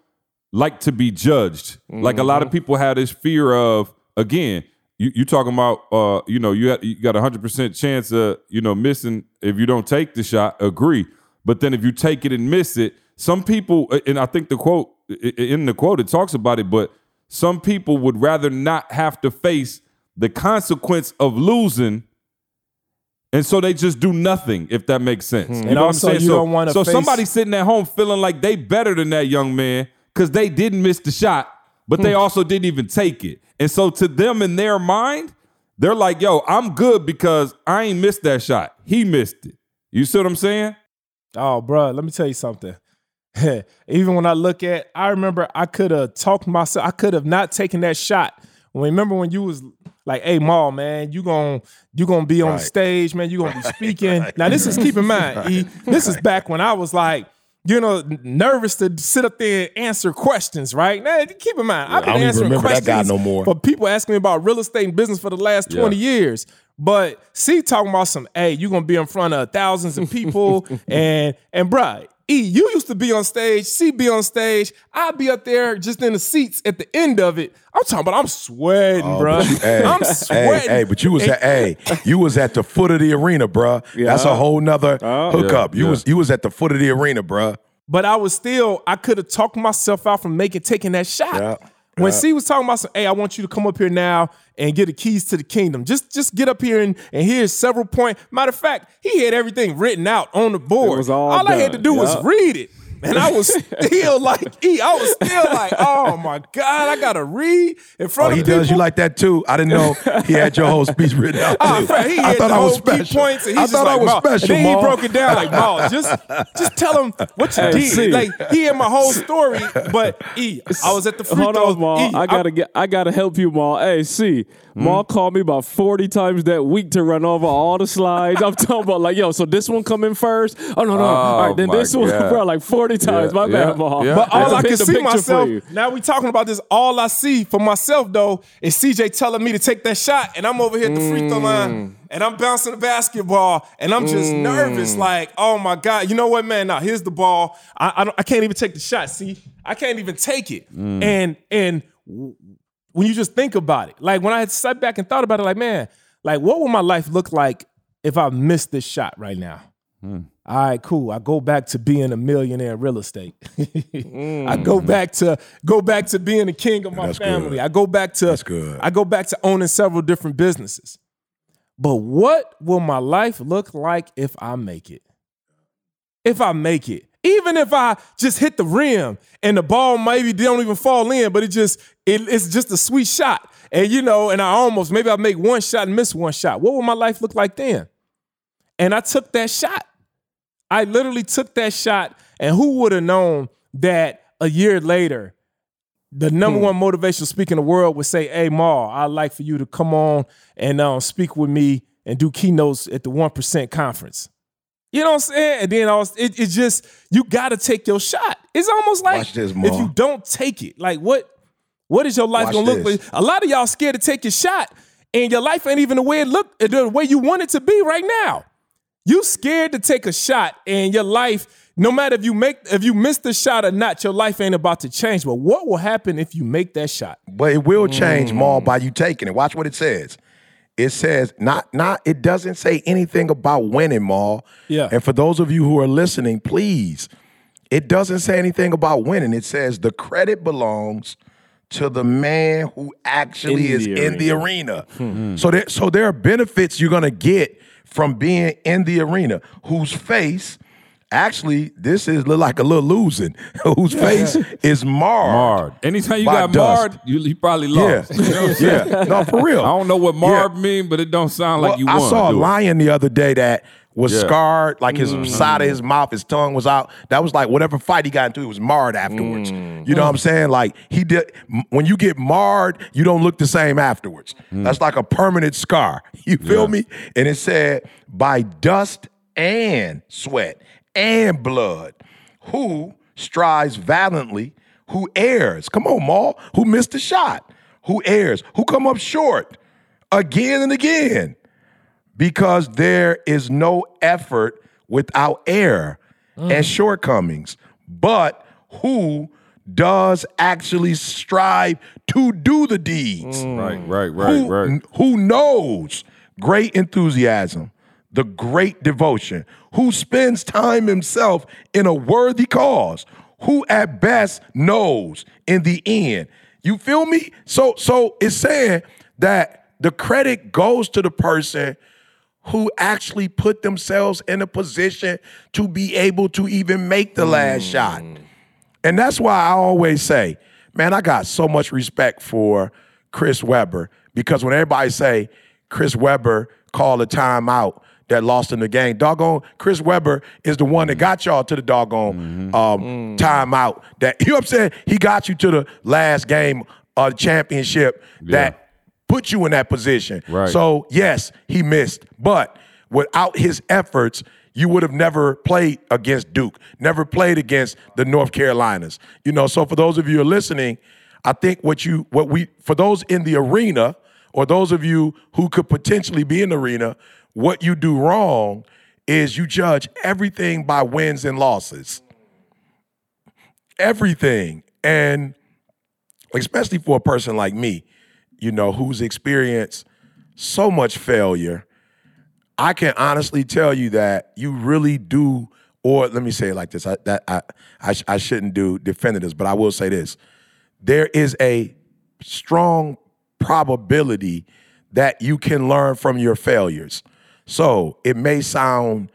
like to be judged. Like a lot of people have this fear of again. You, you talking about uh, you know you, had, you got a hundred percent chance of you know missing if you don't take the shot. Agree, but then if you take it and miss it, some people and I think the quote in the quote it talks about it, but some people would rather not have to face the consequence of losing. And so they just do nothing, if that makes sense. Hmm. You And know what I'm also saying? you so don't wanna so face- somebody sitting at home feeling like they better than that young man because they didn't miss the shot. but they hmm. also didn't even take it. And so to them in their mind, they're like, yo, I'm good because I ain't missed that shot. He missed it. You see what I'm saying? Oh, bro, let me tell you something. Even when I look at, I remember I could have talked myself. I could have not taken that shot. Remember when you was like, "Hey, Maul, man, you gon' you gonna be on Right. stage, man. You gonna be speaking." Now this is keep in mind, E, this is back when I was like, you know, nervous to sit up there and answer questions, right? Now keep in mind, I've I been answering questions guy no more. for people asking me about real estate and business for the last Yeah. twenty years. But see, talking about some, hey, you're gonna be in front of thousands of people, and and bruh, E, you used to be on stage, C be on stage. I'd be up there just in the seats at the end of it. I'm talking about I'm sweating, oh, bruh. But you- hey, I'm sweating. Hey, but you was at hey, you was at the foot of the arena, bruh. That's a whole nother uh-huh. hookup. Yeah, you yeah. was you was at the foot of the arena, bruh. But I was still, I could have talked myself out from making taking that shot. When yeah. C was talking about some, hey, I want you to come up here now and get the keys to the kingdom. Just just get up here and, and here's several points. Matter of fact, he had everything written out on the board. was all I had to done, do was read it. And I was still like, E, I was still like, oh my God, I gotta read in Oh, front of he people. does you like that too. I didn't know he had your whole speech written out. Oh, too. fam, he I had thought the I was whole key special. points, and I he's just thought I was "Ma," special, And then Ma. he broke it down like, "Ma, just, just tell him what you Hey, did." see. Like he had my whole story, but E, I was at the free Hold throw. on, Maul. E, I gotta get. I gotta help you, Maul. Hey, see, Maul called me about forty times that week to run over all the slides. I'm talking about like, yo, so this one come in first. Oh no, no. all right, then my this one, God. bro, like forty times. My yeah, bad, Maul. yeah. But all to I paint can see myself now. We talking about this. All I see for myself though is CJ telling me to take that shot, and I'm over here at the free throw Mm. line, and I'm bouncing the basketball, and I'm just nervous. Like, oh my god, you know what, man? Now here's the ball. I I, don't, I can't even take the shot. See, I can't even take it. Mm. And and w- when you just think about it, like when I had sat back and thought about it, like man, like what would my life look like if I missed this shot right now? Hmm. All right, cool. I go back to being a millionaire in real estate. I go hmm. back to go back to being the king of my That's family. good. I go back to That's good. I go back to owning several different businesses. But what will my life look like if I make it? If I make it. Even if I just hit the rim and the ball maybe don't even fall in, but it just it, it's just a sweet shot. And you know, and I almost maybe I make one shot and miss one shot. What would my life look like then? And I took that shot. I literally took that shot, and who would have known that a year later, the number one motivational speaker in the world would say, "Hey, Ma, I'd like for you to come on and um, speak with me and do keynotes at the One Percent Conference." You know what I'm saying? And then I was, it, it's just you got to take your shot. It's almost like this, if you don't take it, like what? What is your life Watch gonna look this. like? A lot of y'all scared to take your shot, and your life ain't even the way it look, the way you want it to be right now. You scared to take a shot, and your life, no matter if you make if you miss the shot or not, your life ain't about to change. But what will happen if you make that shot? But it will change Mm. more by you taking it. Watch what it says. It says not not it doesn't say anything about winning, Maul. Yeah. And for those of you who are listening, please, it doesn't say anything about winning. It says the credit belongs to the man who actually In is the in the arena. Hmm. Hmm. So there so there are benefits you're gonna get from being in the arena, whose face actually this is look like a little losing, whose face is marred. Marred. Anytime you got dust. marred, you, you probably Yeah, lost. You know yeah. No, for real. I don't know what marred mean, but it don't sound like you I won. saw a lion the other day that was Yeah. scarred, like his mm-hmm. side of his mm-hmm. mouth, his tongue was out. That was like whatever fight he got into, he was marred afterwards. Mm. You know what I'm saying? Like he did. When you get marred, you don't look the same afterwards. Mm-hmm. That's like a permanent scar. You feel Yeah. me? And it said by dust and sweat and blood, who strives valiantly, who errs. Come on, Maul. Who missed the shot? Who errs? Who come up short again and again? Because there is no effort without error and mm. shortcomings. But who does actually strive to do the deeds? Right, right, right, who, right. who knows great enthusiasm, the great devotion, who spends time himself in a worthy cause, who at best knows in the end. You feel me? So so it's saying that the credit goes to the person who actually put themselves in a position to be able to even make the last mm. shot. And that's why I always say, man, I got so much respect for Chris Webber because when everybody say Chris Webber called a timeout that lost in the game, doggone Chris Webber is the one that got y'all to the doggone mm-hmm. um, mm. timeout. That you know what I'm saying? He got you to the last game of the championship that put you in that position. Right. So yes, he missed, but without his efforts, you would have never played against Duke, never played against the North Carolinas. You know, so for those of you who are listening, I think what you what we for those in the arena or those of you who could potentially be in the arena, what you do wrong is you judge everything by wins and losses. Everything. And especially for a person like me, you know, who's experienced so much failure, I can honestly tell you that you really do. Or let me say it like this: I, that I I, sh- I shouldn't do defenders, but I will say this: there is a strong probability that you can learn from your failures. So it may sound,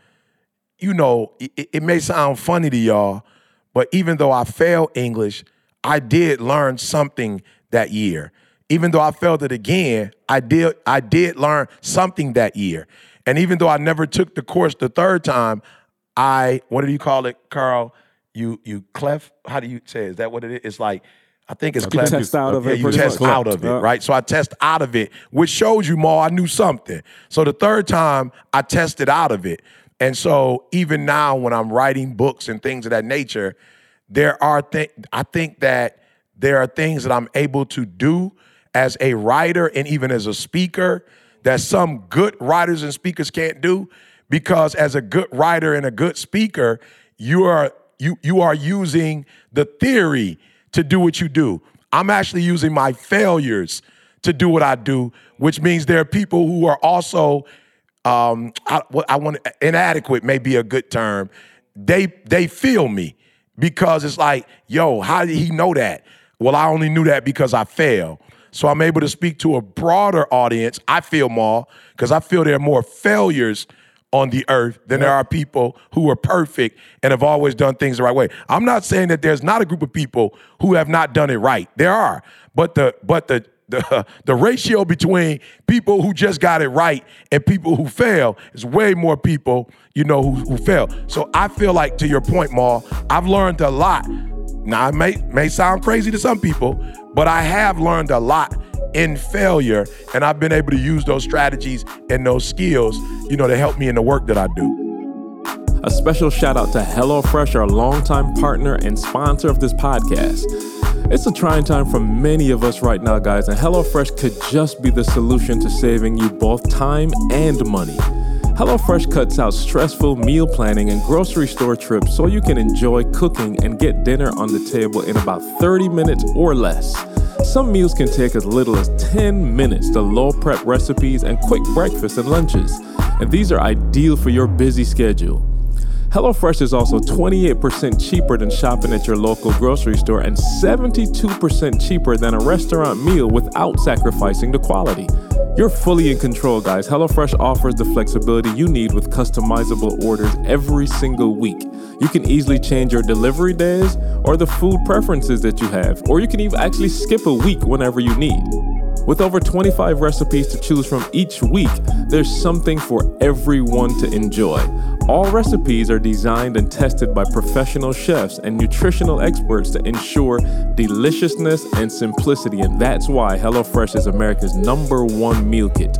you know, it, it may sound funny to y'all, but even though I failed English, I did learn something that year. Even though I failed it again, I did I did learn something that year. And even though I never took the course the third time, I what do you call it, Carl? You you CLEP? How do you say? Is that what it is? It's like I think it's CLEP. test out of Yeah, it You test much. out of it, right? So I test out of it, which shows you more I knew something. So the third time I tested out of it. And so even now when I'm writing books and things of that nature, there are things I think that there are things that I'm able to do as a writer and even as a speaker that some good writers and speakers can't do because as a good writer and a good speaker, you are you you are using the theory to do what you do. I'm actually using my failures to do what I do, which means there are people who are also um, I, I want inadequate may be a good term. They they feel me because it's like, yo, how did he know that? Well, I only knew that because I failed. So I'm able to speak to a broader audience. I feel more because I feel there are more failures on the earth than there are people who are perfect and have always done things the right way. I'm not saying that there's not a group of people who have not done it right. There are, but the but the the, the ratio between people who just got it right and people who fail is way more people, you know, who, who fail. So I feel like, to your point, Maul, I've learned a lot. Now, it may, may sound crazy to some people, but I have learned a lot in failure, and I've been able to use those strategies and those skills, you know, to help me in the work that I do. A special shout out to HelloFresh, our longtime partner and sponsor of this podcast. It's a trying time for many of us right now, guys, and HelloFresh could just be the solution to saving you both time and money. HelloFresh cuts out stressful meal planning and grocery store trips so you can enjoy cooking and get dinner on the table in about 30 minutes or less. Some meals can take as little as 10 minutes to low prep recipes and quick breakfasts and lunches, and these are ideal for your busy schedule. HelloFresh is also 28% cheaper than shopping at your local grocery store and 72% cheaper than a restaurant meal without sacrificing the quality. You're fully in control, guys. HelloFresh offers the flexibility you need with customizable orders every single week. You can easily change your delivery days or the food preferences that you have, or you can even actually skip a week whenever you need. With over 25 recipes to choose from each week, there's something for everyone to enjoy. All recipes are designed and tested by professional chefs and nutritional experts to ensure deliciousness and simplicity, and that's why HelloFresh is America's number one meal kit.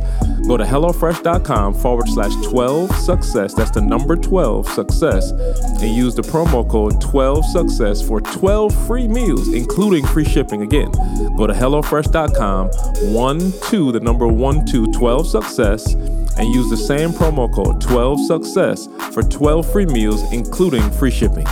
Go to HelloFresh.com forward slash 12 success, that's the number 12 success, and use the promo code 12 success for 12 free meals, including free shipping. Again, go to HelloFresh.com, 1 2, the number 1 2, 12 success, and use the same promo code 12 success for 12 free meals, including free shipping.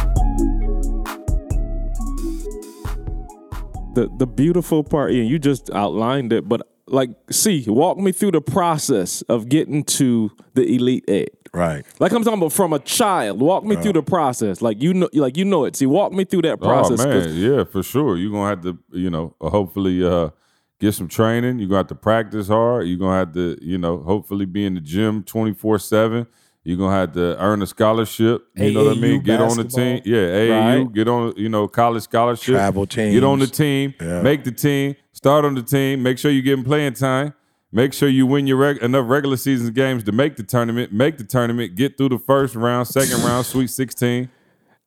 The, the beautiful part, yeah, you just outlined it, but like, see, walk me through the process of getting to the Elite Eight. Right. Like I'm talking about from a child. Walk me through the process. Like you know, like you know it. See, walk me through that process. Oh 'cause- man, yeah, for sure. You're gonna have to, you know, hopefully uh get some training. You're gonna have to practice hard. You're gonna have to, you know, hopefully be in the gym 24 7. You're gonna have to earn a scholarship. You know what I mean? Get on the team. Yeah, AAU. Right. Get on. You know, college scholarship. Travel team. Get on the team. Yeah. Make the team. Start on the team. Make sure you're getting playing time. Make sure you win your reg- enough regular season games to make the tournament. Make the tournament. Get through the first round, second round, Sweet 16.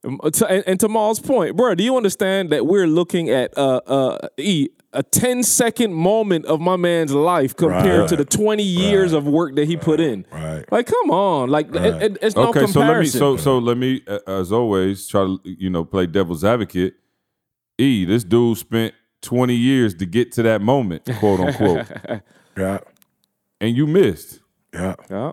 Um, to- and, to Maul's point, bro, do you understand that we're looking at uh, uh, E, a 10 second moment of my man's life compared Right. to the 20 years of work that he put in? Right. Like, come on. Like, it- it- it's no okay, so let me so so let me uh, as always try to you know play devil's advocate. E, this dude spent 20 years to get to that moment, quote unquote, Yeah. and you missed. Yeah. Yeah.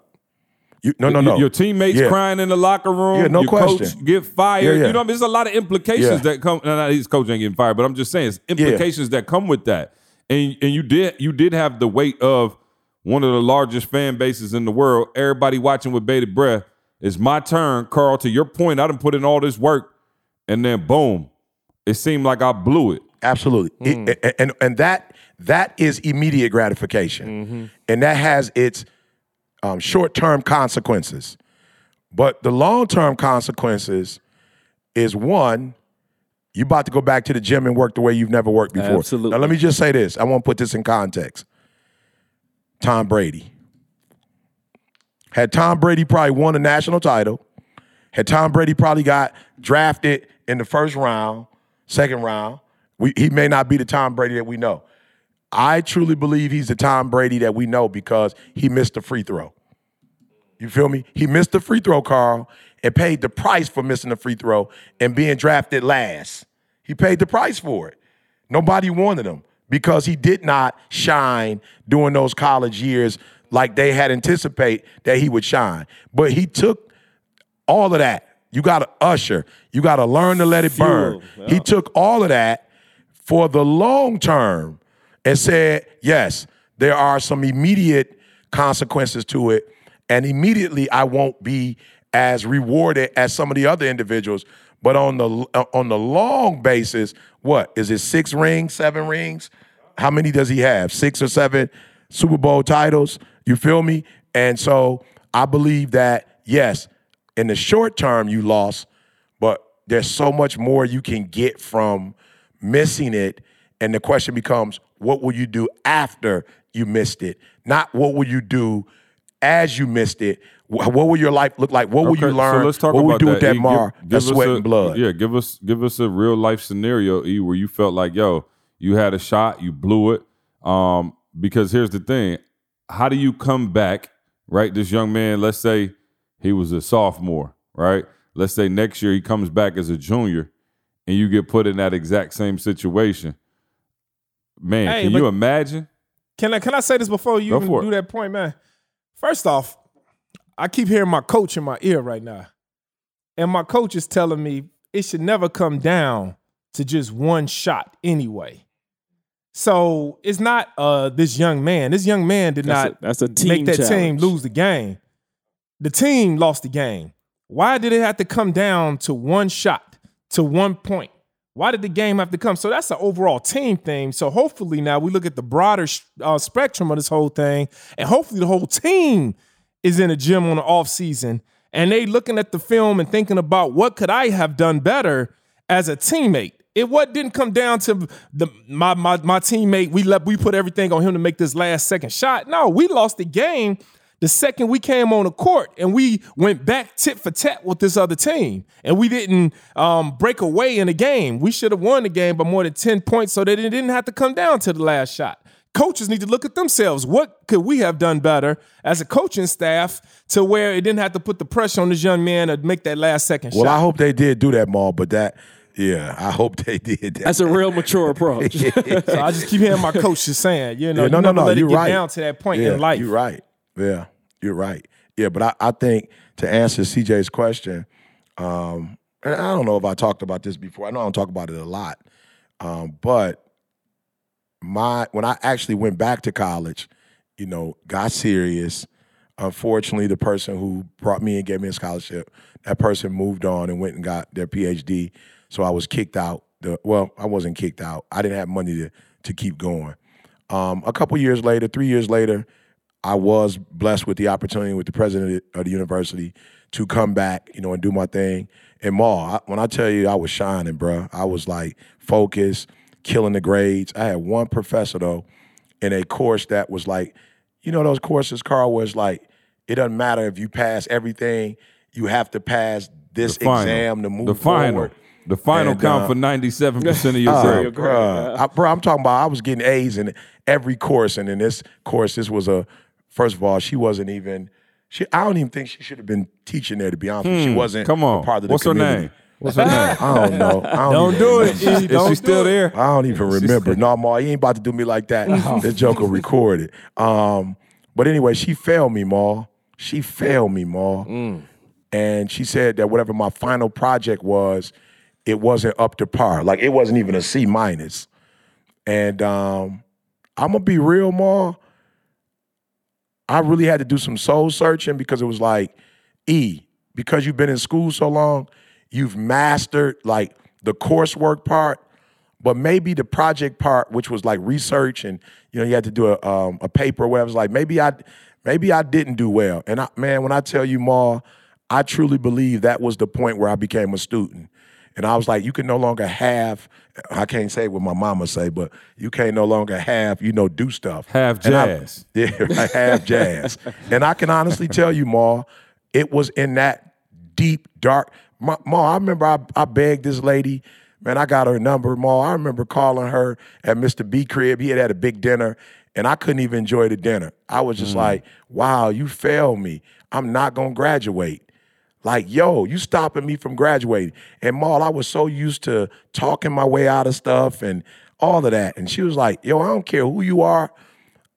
You, no, no, no. Your teammates Yeah. crying in the locker room. Yeah, no your question. coach get fired. Yeah, yeah. You know, there's a lot of implications Yeah. that come. No, no, his coach ain't getting fired, but I'm just saying, it's implications that come with that. And and you did you did have the weight of one of the largest fan bases in the world. Everybody watching with bated breath. It's my turn, Carl. To your point, I done put in all this work, and then boom, it seemed like I blew it. Absolutely. Hmm. It- and and that that is immediate gratification. Mm-hmm. And that has its um, short-term consequences. But the long-term consequences is one, you're about to go back to the gym and work the way you've never worked before. Absolutely. Now let me just say this. I want to put this in context. Tom Brady. Had Tom Brady probably won a national title, had Tom Brady probably got drafted in the first round, second round, we, he may not be the Tom Brady that we know. I truly believe he's the Tom Brady that we know because he missed the free throw. You feel me? He missed the free throw, Carl, and paid the price for missing the free throw and being drafted last. He paid the price for it. Nobody wanted him because he did not shine during those college years like they had anticipated that he would shine. But he took all of that. You got to usher. You got to learn to let it burn. Fuel, He took all of that for the long term and said, yes, there are some immediate consequences to it. And immediately I won't be as rewarded as some of the other individuals. But on the on the long basis, what is it? Six rings, seven rings? How many does he have? Six or seven Super Bowl titles? You feel me? And so I believe that yes, in the short term you lost, but there's so much more you can get from missing it. And the question becomes, what will you do after you missed it? Not what will you do as you missed it. What will your life look like? What will you learn? So let's talk what will about you do with that mar, give- give us sweat a- and blood? Yeah, give us give us a real life scenario, E, where you felt like, yo, you had a shot, you blew it. Um, because here's the thing: how do you come back? Right, this young man. Let's say he was a sophomore. Right. Let's say next year he comes back as a junior, and you get put in that exact same situation. Man, Hey, can you imagine? Can I can I say this before you even do that point, man? First off, I keep hearing my coach in my ear right now. And my coach is telling me it should never come down to just one shot anyway. So it's not uh this young man. This young man did That's not a- that's a team make that team lose the game. The team lost the game. Why did it have to come down to one shot, to one point? Why did the game have to come? So that's an overall team thing. So hopefully now we look at the broader uh, spectrum of this whole thing, and hopefully the whole team is in a gym on the off season, and they looking at the film and thinking about what could I have done better as a teammate. It what didn't come down to the my my my teammate. We let we put everything on him to make this last second shot. No, we lost the game the second we came on the court and we went back tit for tat with this other team and we didn't um, break away in the game. We should have won the game by more than 10 points so that it didn't have to come down to the last shot. Coaches need to look at themselves. What could we have done better as a coaching staff to where it didn't have to put the pressure on this young man to make that last second Well, I hope they did do that, Maul, but that, yeah, I hope they did that. That's a real mature approach. so I just keep hearing my coaches saying, you know, Yeah, no, you no, never no, let you're get right. down to that point yeah, in life. You're right. Yeah, you're right. Yeah, but I, I think to answer CJ's question, um, and I don't know if I talked about this before. I know I don't talk about it a lot, um, but my when I actually went back to college, you know, got serious. Unfortunately, the person who brought me and gave me a scholarship, that person moved on and went and got their PhD. So I was kicked out. The well, I wasn't kicked out. I didn't have money to to keep going. Um, a couple years later, three years later, I was blessed with the opportunity with the president of the university to come back, you know, and do my thing. And Ma, I, when I tell you I was shining, bro, I was like focused, killing the grades. I had one professor though in a course that was like, you know, those courses, Carl, was like, it doesn't matter if you pass everything, you have to pass this exam to move the final. forward. The final And, count uh, for ninety seven percent of your Oh, grade. bruh. I, bruh, I'm talking about I was getting A's in every course, and in this course, this was a first of all, she wasn't even. She, I don't even think she should have been teaching there. To be honest, with you. she wasn't. Hmm. Come on. a part of the What's her name? What's her name? I don't know. I don't, Don't do remember. it. Is Don't she still it. there? I don't even remember. No, Ma, you ain't about to do me like that. this joke will record it. Um, but anyway, she failed me, Ma. She failed me, Ma. And she said that whatever my final project was, it wasn't up to par. Like it wasn't even a C minus. And um, I'm gonna be real, Ma. I really had to do some soul searching because it was like, E, because you've been in school so long, you've mastered like the coursework part, but maybe the project part, which was like research and you know you had to do a um, a paper or whatever. It was like maybe I maybe I didn't do well. And I, man, when I tell you, Ma, I truly believe that was the point where I became a student. And I was like, you can no longer have, I can't say what my mama say, but you can't no longer have, you know, do stuff. Have And I- jazz. yeah, right, have jazz. and I can honestly tell you, Ma, it was in that deep, dark. Ma, Ma I remember I, I begged this lady, man, I got her number, Ma. I remember calling her at Mr. B crib. He had had a big dinner, and I couldn't even enjoy the dinner. I was just mm. like, wow, you failed me. I'm not gonna graduate. Like, yo, you stopping me from graduating. And Maul, I was so used to talking my way out of stuff and all of that. And she was like, yo, I don't care who you are.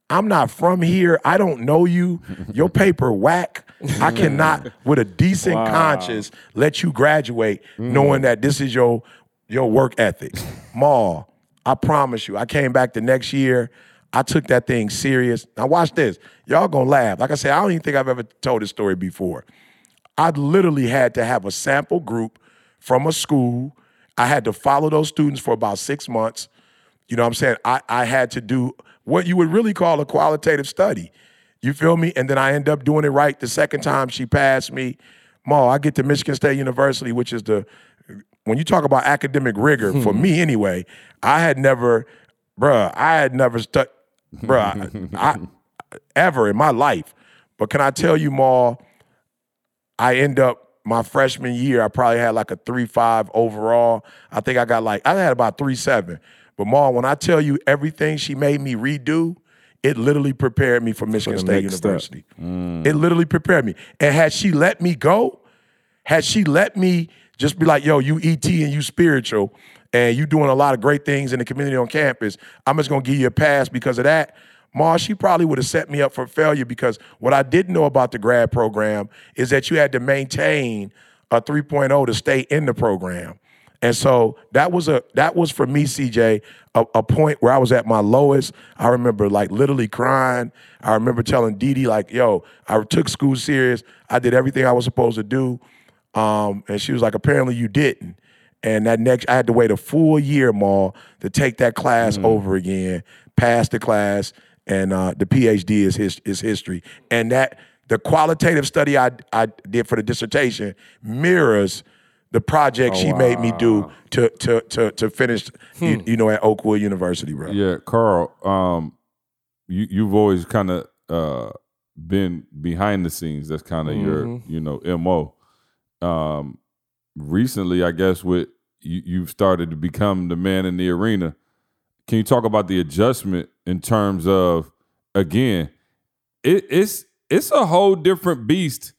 I'm not from here. I don't know you. Your paper whack. I cannot, with a decent conscience, let you graduate knowing that this is your your work ethic. Maul, I promise you, I came back the next year. I took that thing serious. Now watch this. Y'all gonna laugh. Like I said, I don't even think I've ever told this story before. I literally had to have a sample group from a school. I had to follow those students for about six months. You know what I'm saying? I, I had to do what you would really call a qualitative study. You feel me? And then I end up doing it right the second time she passed me. Ma, I get to Michigan State University, which is the when you talk about academic rigor, for me anyway, I had never, bruh, I had never stuck, bruh, I, ever in my life. But can I tell you, Ma, I end up my freshman year, I probably had like a three five overall. I think I got like I had about three seven. But Ma, when I tell you everything she made me redo, it literally prepared me for Michigan the State. University. It literally prepared me. And had she let me go, had she let me just be like, yo, you ET and you spiritual, and you doing a lot of great things in the community on campus, I'm just gonna give you a pass because of that. Ma, she probably would have set me up for failure because what I didn't know about the grad program is that you had to maintain a 3.0 to stay in the program. And so that was a that was for me, CJ, a, a point where I was at my lowest. I remember like literally crying. I remember telling Dee Dee, like, yo, I took school serious. I did everything I was supposed to do. Um, and she was like, apparently you didn't. And that next, I had to wait a full year, Ma, to take that class over again, pass the class, and uh, the PhD is his, is history. And that the qualitative study I I did for the dissertation mirrors the project she made me do to to to to finish, you, you know, at Oakwood University, bro. Yeah, Carl. Um, you you've always kind of uh been behind the scenes. That's kind of your you know mo. Um, recently, I guess with you, you've started to become the man in the arena. Can you talk about the adjustment in terms of again? It, it's it's a whole different beast.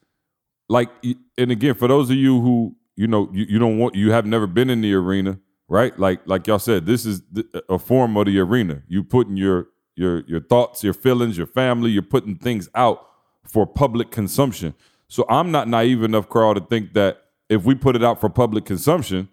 Like, and again, for those of you who you know you, you don't want you have never been in the arena, right? Like like y'all said, this is the, a form of the arena. You putting your your your thoughts, your feelings, your family. You're putting things out for public consumption. So I'm not naive enough, Carl, to think that if we put it out for public consumption,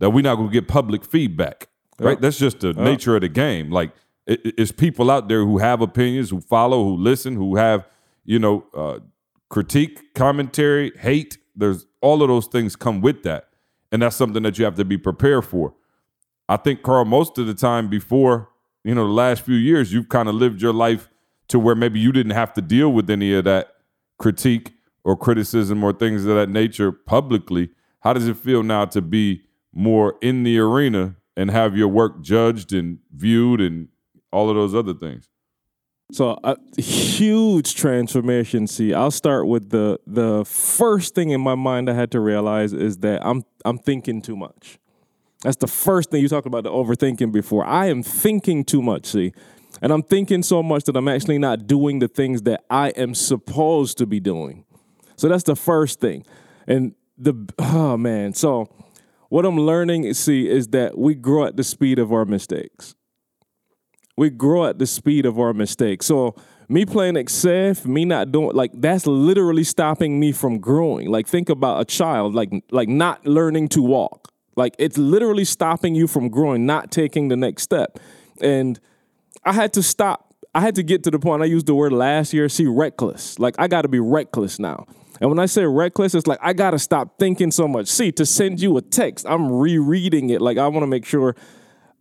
that we're not going to get public feedback. Right? That's just the nature of the game. Like it's people out there who have opinions, who follow, who listen, who have you know uh, critique, commentary, hate. There's all of those things come with that, and that's something that you have to be prepared for. I think Carl, most of the time before you know the last few years, you've kind of lived your life to where maybe you didn't have to deal with any of that critique or criticism or things of that nature publicly. How does it feel now to be more in the arena and have your work judged and viewed and all of those other things? So a huge transformation. See, I'll start with the the first thing in my mind I had to realize is that I'm I'm thinking too much. That's the first thing you talked about the overthinking before. I am thinking too much. See, and I'm thinking so much that I'm actually not doing the things that I am supposed to be doing. So that's the first thing. And the oh man, so what I'm learning, see, is that we grow at the speed of our mistakes we grow at the speed of our mistakes. So me playing excel, me not doing like that's literally stopping me from growing. Like think about a child, like like not learning to walk. Like it's literally stopping you from growing, not taking the next step. And I had to stop. I had to get to the point. I used the word last year. See, reckless. Like I got to be reckless now. And when I say reckless, it's like I got to stop thinking so much. See, to send you a text, I'm rereading it. Like I want to make sure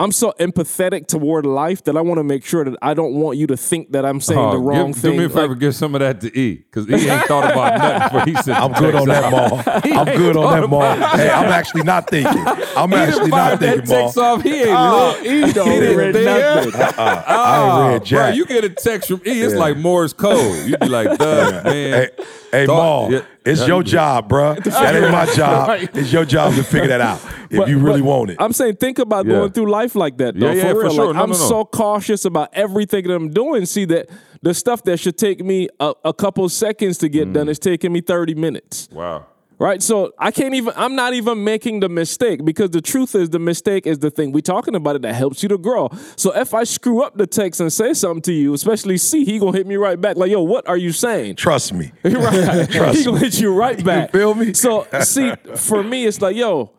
I'm so empathetic toward life that I want to make sure that I don't want you to think that I'm saying Oh, the wrong give, thing. Do me a favor, Like, give some of that to E, because E ain't thought about nothing. Before he said I'm good on that, Maul. I'm good on that, Maul. Hey, I'm actually not thinking. I'm actually not thinking, Maul. text off. He ain't oh, look. he don't didn't read think. nothing. Uh-uh. I ain't oh, read Bro, you get a text from E, it's Yeah. like Morse code. You be like, Doug, man. Hey, hey, Thought- Maul, yeah. It's your job, bruh. That ain't my job. It's your job to figure that out if But- you really want it. I'm saying think about Yeah. going through life like that though. Yeah, yeah, for for sure. Like, No, I'm no, no. so cautious about everything that I'm doing. See that the stuff that should take me a, a couple seconds to get Mm. done is taking me 30 minutes. Wow. Right? So I can't even I'm not even making the mistake because the truth is the mistake is the thing we talking about it that helps you to grow. So if I screw up the text and say something to you, especially C, he gonna hit me right back like, yo, what are you saying? Trust me. right. Trust he gonna hit you right back. feel me? So see, for me, it's like, yo,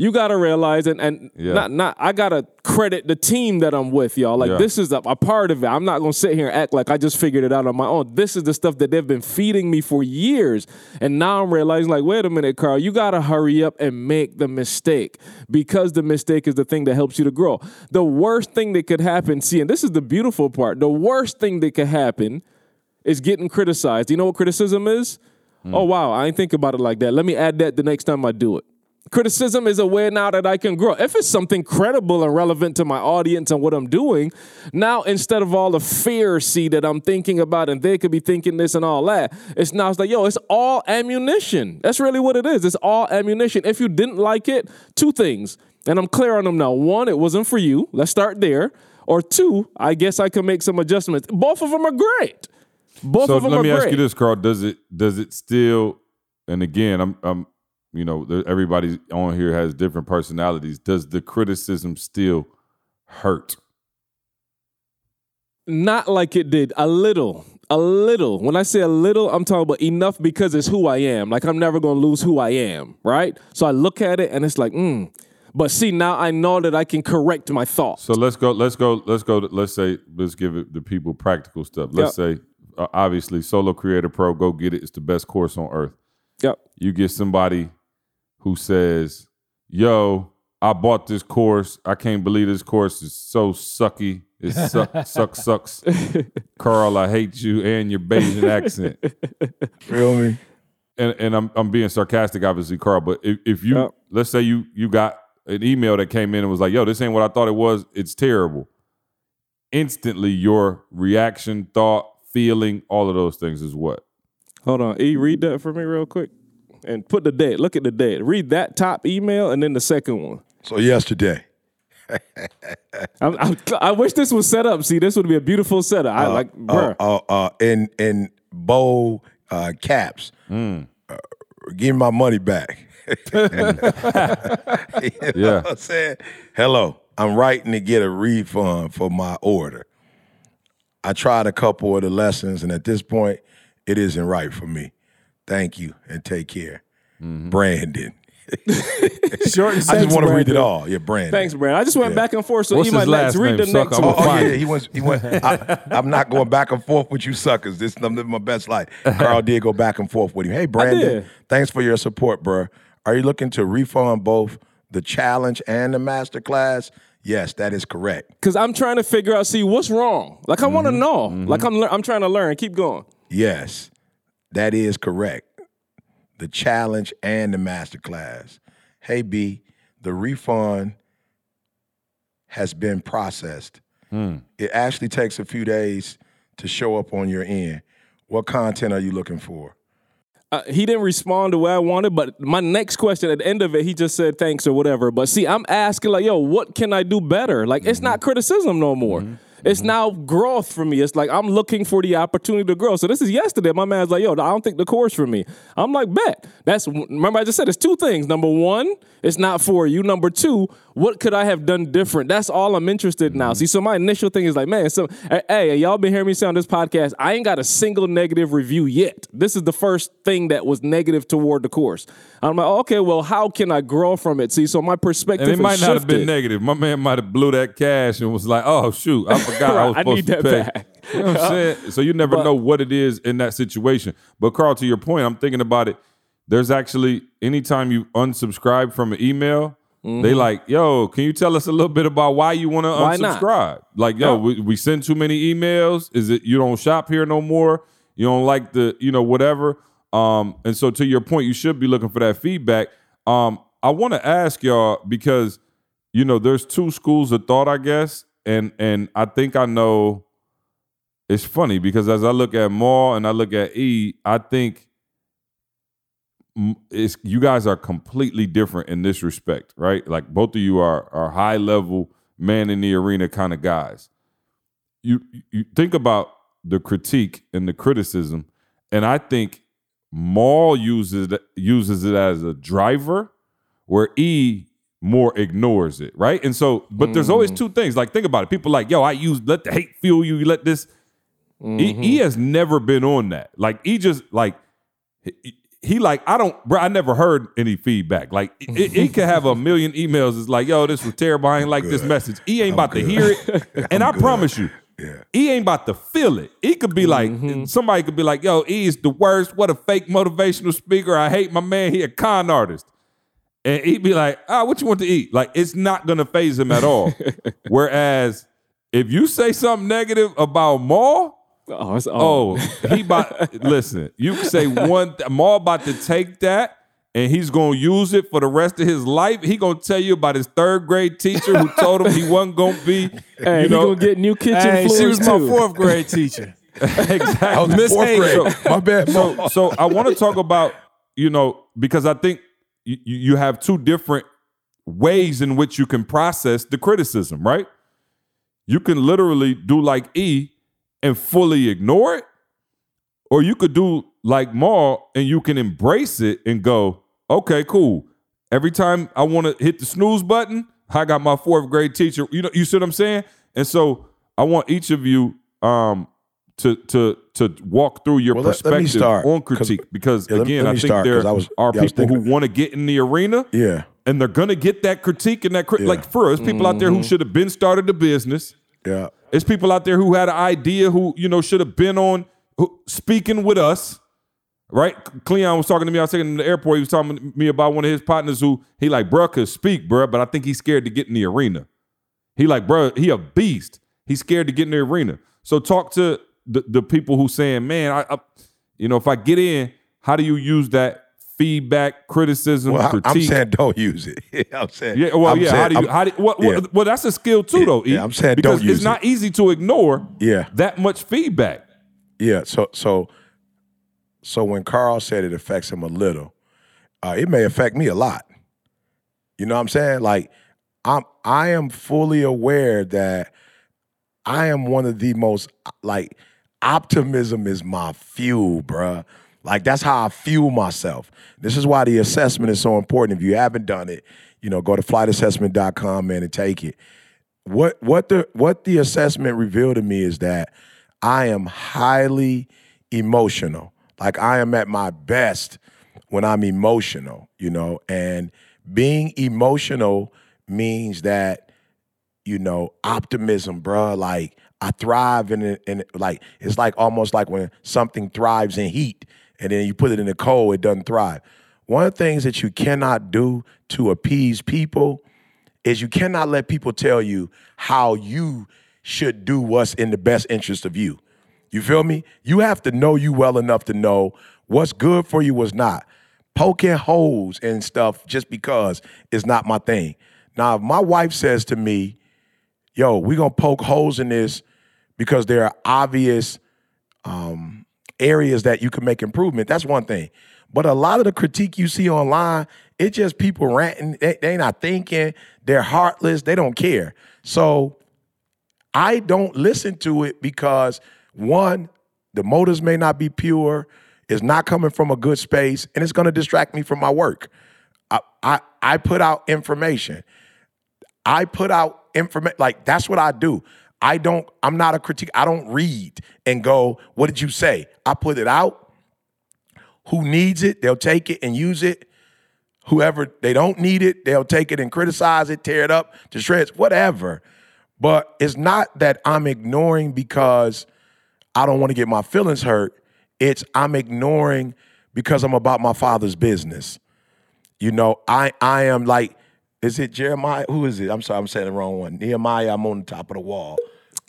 you gotta realize, and and Yeah. not not I gotta credit the team that I'm with, y'all. Like Yeah. this is a, a part of it. I'm not gonna sit here and act like I just figured it out on my own. This is the stuff that they've been feeding me for years, and now I'm realizing, like, wait a minute, Carl, you gotta hurry up and make the mistake because the mistake is the thing that helps you to grow. The worst thing that could happen, see, and this is the beautiful part. The worst thing that could happen is getting criticized. You know what criticism is? Hmm. Oh wow, I ain't think about it like that. Let me add that the next time I do it. Criticism is a way now that I can grow. If it's something credible and relevant to my audience and what I'm doing, now instead of all the fear see that I'm thinking about and they could be thinking this and all that, it's now it's like, yo, it's all ammunition. That's really what it is. It's all ammunition. If you didn't like it, two things. And I'm clear on them now. One, it wasn't for you. Let's start there. Or two, I guess I can make some adjustments. Both of them are great. Both So of them let me great. ask you this, Carl. Does it does it still? And again, I'm I'm you know everybody on here has different personalities. Does the criticism still hurt? Not like it did. A little. A little. When I say a little, I'm talking about enough because it's who I am. Like I'm never gonna lose who I am, right? So I look at it and it's like, mm. But see, now I know that I can correct my thoughts. So let's go. Let's go. Let's go. to- Let's say. Let's give it the people practical stuff. Let's say, uh, obviously, Solo Creator Pro. Go get it. It's the best course on earth. Yep. You get somebody who says, "Yo, I bought this course. I can't believe this course is so sucky. It suck, suck, sucks. Carl, I hate you and your Bayesian accent." Feel me? and and I'm I'm being sarcastic, obviously, Carl. But if, if you Yep. let's say you you got an email that came in and was like, "Yo, this ain't what I thought it was. It's terrible." Instantly, your reaction, thought, feeling, all of those things is what. Hold on. E, read that for me real quick. And put the date. Look at the date. Read that top email and then the second one. So yesterday, I'm, I'm, I wish this was set up. See, this would be a beautiful setup. I like, bruh. uh, uh, uh, in in bow uh, caps, uh, give me my money back. You know Yeah. what I'm saying? Hello, I'm writing to get a refund for my order. I tried a couple of the lessons, and at this point, it isn't right for me. Thank you and take care. Brandon. Short and I just want to read it all. Yeah, Brandon. Thanks, Brandon. I just went Yeah. back and forth. So What's you might his let's last read name? the Suck, next I'm Oh, one. oh yeah, he went. He went. I, I'm not going back and forth with you suckers. This I'm living my best life. Carl did go back and forth with him. Hey, Brandon, thanks for your support, bro. Are you looking to refund both the challenge and the master class? Yes, that is correct. Because I'm trying to figure out, see what's wrong. Like I want Mm-hmm. to know. Like I'm, lear- I'm trying to learn. Keep going. Yes, that is correct. The challenge and the masterclass. Hey B, the refund has been processed. It actually takes a few days to show up on your end. What content are you looking for? Uh, he didn't respond the way I wanted, but my next question at the end of it, he just said thanks or whatever. But see, I'm asking like, yo, what can I do better? Like, it's not criticism no more. It's mm-hmm. now growth for me. It's like I'm looking for the opportunity to grow. So this is yesterday. My man's like, yo, I don't think the course for me. I'm like, bet. That's remember I just said it's two things. Number one, it's not for you. Number two, what could I have done different? That's all I'm interested in now. Mm-hmm. See, so my initial thing is like, man, so hey, y'all been hearing me say on this podcast, I ain't got a single negative review yet. This is the first thing that was negative toward the course. I'm like, okay, well, how can I grow from it? See, so my perspective And it might not have been negative. My man might have blew that cash and was like, "Oh shoot, I forgot I was I supposed need to that pay." back. You know what I'm saying? So you never But- know what it is in that situation. But Carl, to your point, I'm thinking about it. There's actually anytime you unsubscribe from an email, they like, "Yo, can you tell us a little bit about why you want to Mm-hmm. Unsubscribe?" Like, "Yo, Yeah. we, we send too many emails. Is it you don't shop here no more? You don't like the you know whatever." Um, and so to your point, you should be looking for that feedback. Um, I want to ask y'all because you know there's two schools of thought, I guess, and and I think I know. It's funny because as I look at Maul and I look at E, I think it's you guys are completely different in this respect, right? Like both of you are are high level man in the arena kind of guys. You you think about the critique and the criticism, and I think Maul uses uses it as a driver, where E more ignores it, right? And so, but there's always mm. two things. Like think about it. People like, yo, I use let the hate fuel you. You let this. He e mm-hmm. has never been on that. Like he just like he, he like I don't, bro. I never heard any feedback. Like he, he could have a million emails. It's like, yo, this was terrible. I ain't like this message. He ain't about to hear it. And I promise you, Yeah. He ain't about to feel it. He could be like mm-hmm. somebody could be like, yo, E is the worst. What a fake motivational speaker. I hate my man. He a con artist. And he'd be like, ah, what you want to eat? Like, it's not gonna faze him at all. Whereas if you say something negative about Maul, Oh, it's, oh. Oh, he about listen. You can say one. Th- Maul about to take that, and he's gonna use it for the rest of his life. He gonna tell you about his third grade teacher who told him he wasn't gonna be. hey, you you know, gonna get new kitchen Hey, floors she was my fourth grade teacher. exactly. I was Miss fourth Hayes. grade. My bad. so so I want to talk about you know because I think you, you have two different ways in which you can process the criticism, right? You can literally do like E and fully ignore it, or you could do like Maul and you can embrace it and go, okay, cool. Every time I want to hit the snooze button, I got my fourth grade teacher. You know, you see what I'm saying? And so I want each of you um to to to walk through your Well, let- let me perspective start, on 'cause- critique because Yeah, let me- again, let I think start, 'cause there I was- are yeah, I was people who want to get in the arena Yeah. and they're gonna get that critique and that crit- Yeah. like for us, people out there Mm-hmm. who should have been started the business. Yeah. It's people out there who had an idea who you know should have been on who, speaking with us. Right, Cleon was talking to me. I was taking him to the airport. He was talking to me about one of his partners who he like, bruh, could speak, bruh, but I think he's scared to get in the arena. He like, bruh, he a beast. He's scared to get in the arena. So talk to the, the people who saying, man, I, I, you know, if I get in, how do you use that feedback, criticism, Well, critique? I'm saying don't use it. I'm saying. Yeah, well, I'm yeah. saying- how do you? I'm- How do? What, yeah. well, that's a skill too, though. E, yeah, I'm saying because don't use it. it's not easy to ignore. Yeah. that much feedback. Yeah. So so so when Carl said it affects him a little, uh, it may affect me a lot. You know what I'm saying? Like I'm I am fully aware that I am one of the most like optimism is my fuel, bruh. Like that's how I fuel myself. This is why the assessment is so important. If you haven't done it, you know, go to flightassessment.com man and take it. What what the what the assessment revealed to me is that I am highly emotional. Like I am at my best when I'm emotional, you know, and being emotional means that you know, optimism, bruh. Like I thrive in it, it, like it's like almost like when something thrives in heat, and then you put it in the cold, it doesn't thrive. One of the things that you cannot do to appease people is you cannot let people tell you how you should do what's in the best interest of you. You feel me? You have to know you well enough to know what's good for you, what's not. Poking holes and stuff just because is not my thing. Now, if my wife says to me, yo, we're gonna poke holes in this because there are obvious um, areas that you can make improvement, that's one thing. But a lot of the critique you see online, it's just people ranting. They, they not thinking. They're heartless. They don't care. So I don't listen to it because one, the motives may not be pure. It's not coming from a good space, and it's going to distract me from my work. I, I I put out information. I put out information. Like that's what I do. I don't. I'm not a critique. I don't read and go. What did you say? I put it out. Who needs it? They'll take it and use it. Whoever they don't need it, they'll take it and criticize it, tear it up to shreds, whatever. But it's not that I'm ignoring because I don't want to get my feelings hurt. It's I'm ignoring because I'm about my father's business. You know, I I am like, is it Jeremiah? Who is it? I'm sorry, I'm saying the wrong one. Nehemiah, I'm on the top of the wall.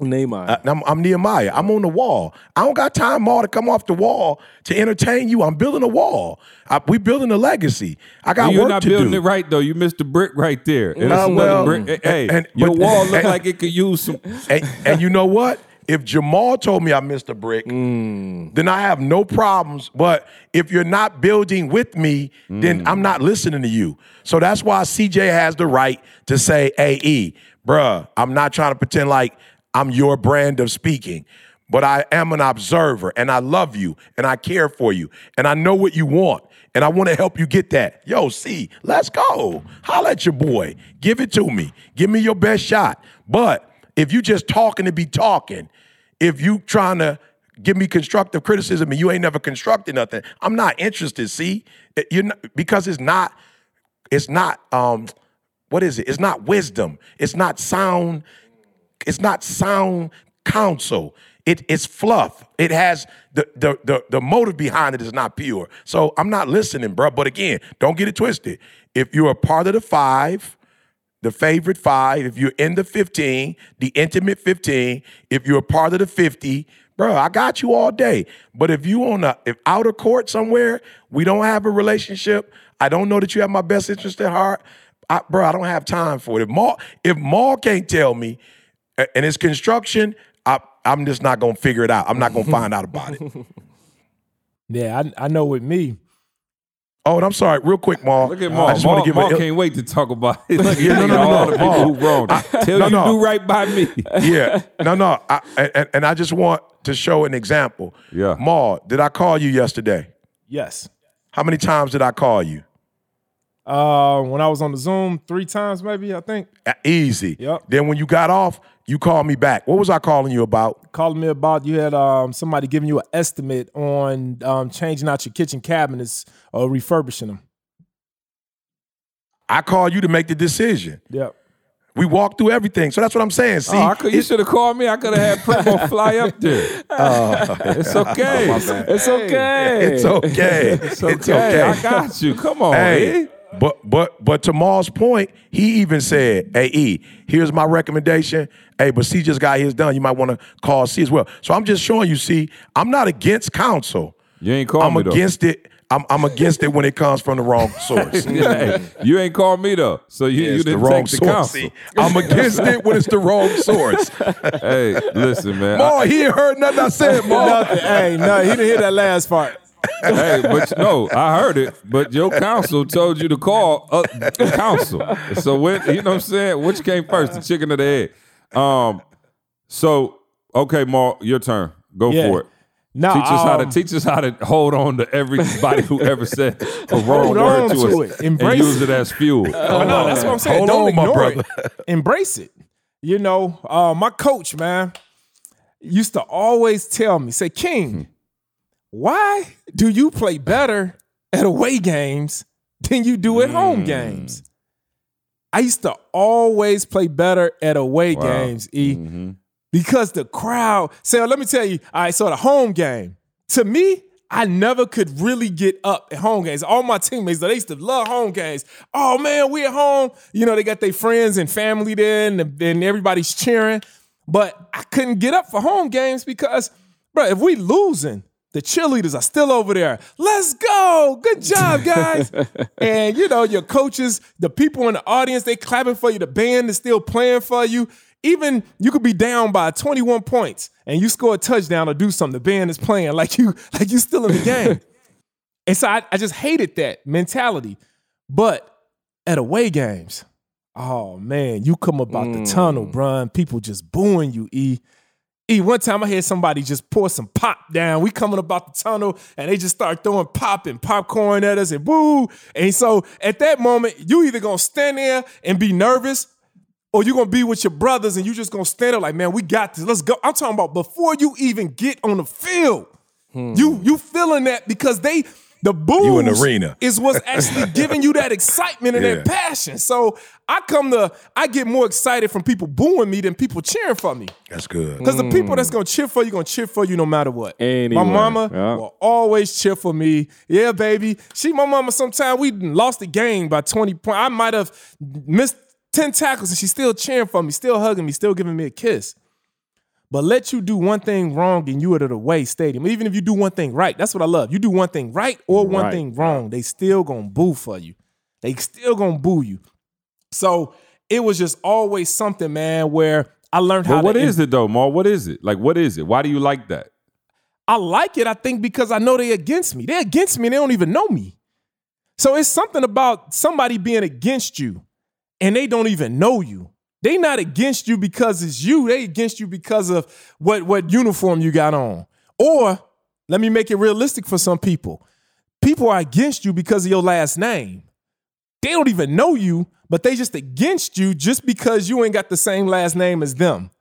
Nehemiah. Uh, I'm, I'm Nehemiah. I'm on the wall. I don't got time more to come off the wall to entertain you. I'm building a wall. I, we building a legacy. I got You're not building it right though. You missed the brick right there. And it's Uh, well, brick. Hey, and- your but- wall look and- like it could use some. and, and you know what? If Jamal told me I missed a brick, Mm. then I have no problems. But if you're not building with me, then Mm. I'm not listening to you. So that's why CJ has the right to say, "Hey, E, bruh, I'm not trying to pretend like I'm your brand of speaking." But I am an observer and I love you and I care for you and I know what you want and I want to help you get that. Yo, see, let's go. Holla at your boy. Give it to me. Give me your best shot. But if you just talking to be talking, if you trying to give me constructive criticism and you ain't never constructed nothing, I'm not interested. See, you're not, because it's not, it's not, um, what is it? It's not wisdom. It's not sound. It's not sound counsel. It, it's fluff. It has the, the the the motive behind it is not pure. So I'm not listening, bro. But again, don't get it twisted. If you're a part of the five, the favorite five, if you're in the 15, the intimate 15, if you're a part of the 50, bro, I got you all day. But if you on a if outer court somewhere, we don't have a relationship. I don't know that you have my best interest at heart. I, bro, I don't have time for it. If Maul, if Maul can't tell me, and it's construction, I, I'm just not gonna figure it out. I'm not gonna find out about it. Yeah, I, I know with me. Oh, and I'm sorry, real quick, Maul. Look at I Mark. just want to give Mark a, can't wait to talk about it. Look Yeah, no, no, no, all no, the people Mark. who wrong. Tell no, you no. do right by me. yeah, no, no, I, and, and I just want to show an example. Yeah. Maul, did I call you yesterday? Yes. How many times did I call you? Uh, when I was on the Zoom three times, maybe I think Uh, Easy. Yep. Then when you got off, you called me back. What was I calling you about? calling me about you had um somebody giving you an estimate on um changing out your kitchen cabinets or refurbishing them. I called you to make the decision. Yep. We walked through everything. So that's what I'm saying. See, Oh, could, you should have called me. I could have had Primo fly up there. it's okay. It's okay. it's okay. It's okay. I got you. Come on, Hey, E. but but but to Maul's point, he even said, "Hey E, here's my recommendation. Hey, but C just got his done. You might want to call C as well." So I'm just showing you. See, I'm not against counsel. You ain't called I'm me though. against it. I'm, I'm against it when it comes from the wrong source. Hey, you ain't called me though, so you, you didn't wrong take the source. counsel. I'm against it when it's the wrong source. Hey, listen, man. I- he ain't heard nothing I said, Maul. Nothing. hey, no, he didn't hear that last part. Hey, but no, I heard it. But your counsel told you to call uh, the counsel. So when you know what I'm saying, which came first, the chicken or the egg? Um. So okay, Mark, your turn. Go Yeah. for it. No, Teach us how to um, teach us how to hold on to everybody who ever said a wrong Hold word on to, to us it. Embrace and use it as fuel. Oh, no, that's what I'm saying. Hold Don't on, my ignore brother. it. Embrace it. You know, uh, my coach, man, used to always tell me, say, King, why do you play better at away games than you do at home hmm. games? I used to always play better at away games, E, mm-hmm. because the crowd. So let me tell you, all right, so the home game, to me, I never could really get up at home games. All my teammates, they used to love home games. Oh man, we at home. You know, they got their friends and family there, and, and everybody's cheering. But I couldn't get up for home games because, bro, if we losing, the cheerleaders are still over there. Let's go. Good job, guys. and you know, your coaches, the people in the audience, they clapping for you. The band is still playing for you. Even you could be down by 21 points and you score a touchdown or do something. The band is playing like you, like you still in the game. and so I, I just hated that mentality. But at away games, oh man, you come about the tunnel, mm. bruh, people just booing you, E. E, one time I had somebody just pour some pop down. We coming about the tunnel and they just start throwing pop and popcorn at us and boo. And so at that moment, you either gonna stand there and be nervous or you gonna be with your brothers and you just gonna stand there like, man, we got this. Let's go. I'm talking about before you even get on the field. Hmm. You you feeling that because they the boos You in arena. is what's actually giving you that excitement and Yeah. that passion. So I come to I get more excited from people booing me than people cheering for me. That's good. Because the people that's mm. gonna cheer for you gonna cheer for you no matter what. Anyway, my mama yeah. will always cheer for me. Yeah, baby. She, my mama. Sometimes we done lost the game by twenty points. I might have missed ten tackles, and she's still cheering for me, still hugging me, still giving me a kiss. But let you do one thing wrong and you are at the away stadium. Even if you do one thing right, that's what I love. You do one thing right or one Right. thing wrong, they still gonna boo for you. They still gonna boo you. So it was just always something, man, where I learned how But what to is it though, Mar? What is it? Like, what is it? Why do you like that? I like it, I think, because I know they're against me. They're against me and they don't even know me. So it's something about somebody being against you and they don't even know you. They not against you because it's you. They against you because of what, what uniform you got on. Or let me make it realistic for some people. People are against you because of your last name. They don't even know you, but they just against you just because you ain't got the same last name as them.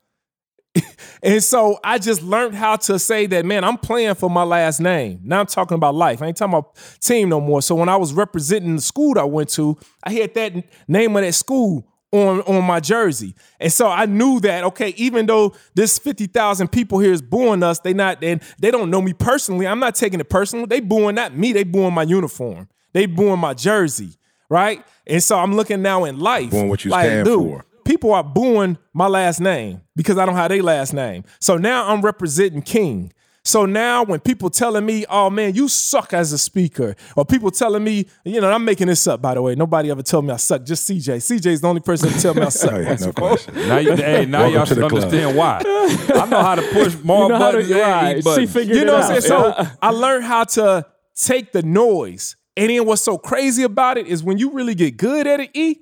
And so I just learned how to say that, man, I'm playing for my last name. Now I'm talking about life. I ain't talking about team no more. So when I was representing the school that I went to, I had that name of that school on, on my jersey. And so I knew that, okay, even though this 50,000 people here is booing us, they not, and they don't know me personally. I'm not taking it personal. They booing not me, they booing my uniform. They booing my jersey, right? And so I'm looking now in life. Booing what you like, stand dude, for. people are booing my last name because I don't have their last name. So now I'm representing King. So now when people telling me, oh man, you suck as a speaker, or people telling me, you know, I'm making this up, by the way. Nobody ever told me I suck, just CJ. CJ's the only person to tell me I suck. Oh, yeah, no question. Now, you, hey, now Welcome y'all should understand why. I know how to push more You know how to- buttons. and right. eat She buttons. figured you know it what I'm out. saying? So I learned how to take the noise. And then what's so crazy about it is when you really get good at it, E,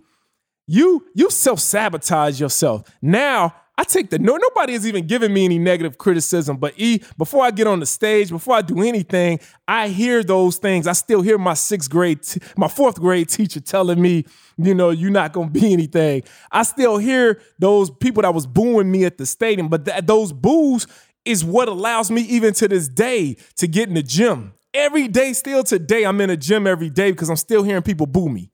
you you self-sabotage yourself. Now I take the no, nobody has even given me any negative criticism. But E, before I get on the stage, before I do anything, I hear those things. I still hear my sixth grade, t- my fourth grade teacher telling me, you know, you're not gonna be anything. I still hear those people that was booing me at the stadium, but th- those boos is what allows me even to this day to get in the gym. Every day, still today, I'm in a gym every day because I'm still hearing people boo me.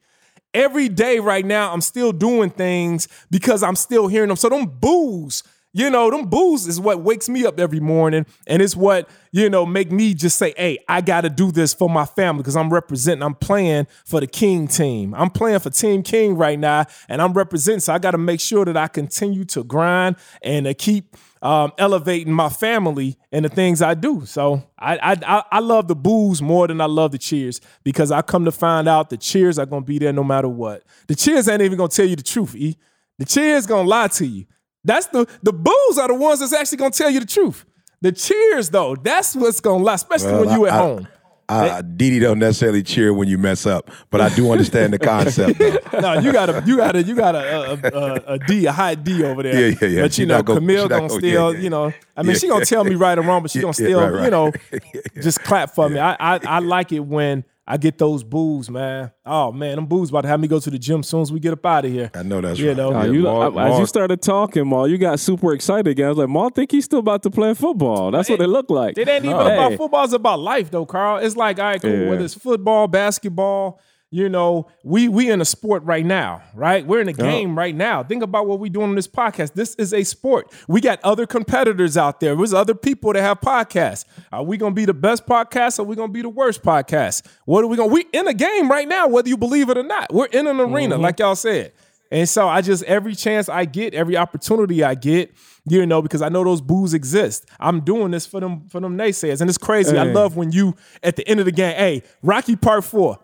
Every day right now, I'm still doing things because I'm still hearing them. So them boos, you know, them boos is what wakes me up every morning. And it's what, you know, make me just say, hey, I gotta do this for my family because I'm representing, I'm playing for the King team. I'm playing for Team King right now, and I'm representing. So I gotta make sure that I continue to grind and to keep um, elevating my family and the things I do. So I, I I love the boos more than I love the cheers because I come to find out the cheers are gonna be there no matter what. The cheers ain't even gonna tell you the truth. E. The cheers gonna lie to you. That's the the boos are the ones that's actually gonna tell you the truth. The cheers though, that's what's gonna lie, especially when you at I- home. I, Didi don't necessarily cheer when you mess up, but I do understand the concept. Though. no, you got a you got a you got a a, a, a D, a high D over there. Yeah, yeah, yeah. But She you know, not gonna- Camille she gonna gonna- still, yeah, yeah. you know, I mean, Yeah. she gonna tell me right or wrong, but she gonna still, right, right. you know, just clap for me. I, I I like it when I get those boos, man. Oh man, them boos about to have me go to the gym soon as we get up out of here. I know that's You right. know, Yeah, you, Mark- I- as you started talking, Maul, you got super excited again. I was like, Maul, think he's still about to play football. That's what it looked like. It ain't even Hey. about football. It's about life, though, Carl. It's like, all right, cool. Yeah. Whether it's football, basketball, you know, we we in a sport right now, right? We're in a game right now. Think about what we're doing on this podcast. This is a sport. We got other competitors out there. There's other people that have podcasts. Are we gonna be the best podcast or are we gonna be the worst podcast? What are we gonna we in a game right now, whether you believe it or not. We're in an arena, mm-hmm. like y'all said. And so I just every chance I get, every opportunity I get, you know, because I know those boos exist. I'm doing this for them for them naysayers. And it's crazy. I love when you at the end of the game, hey, Rocky Part 4.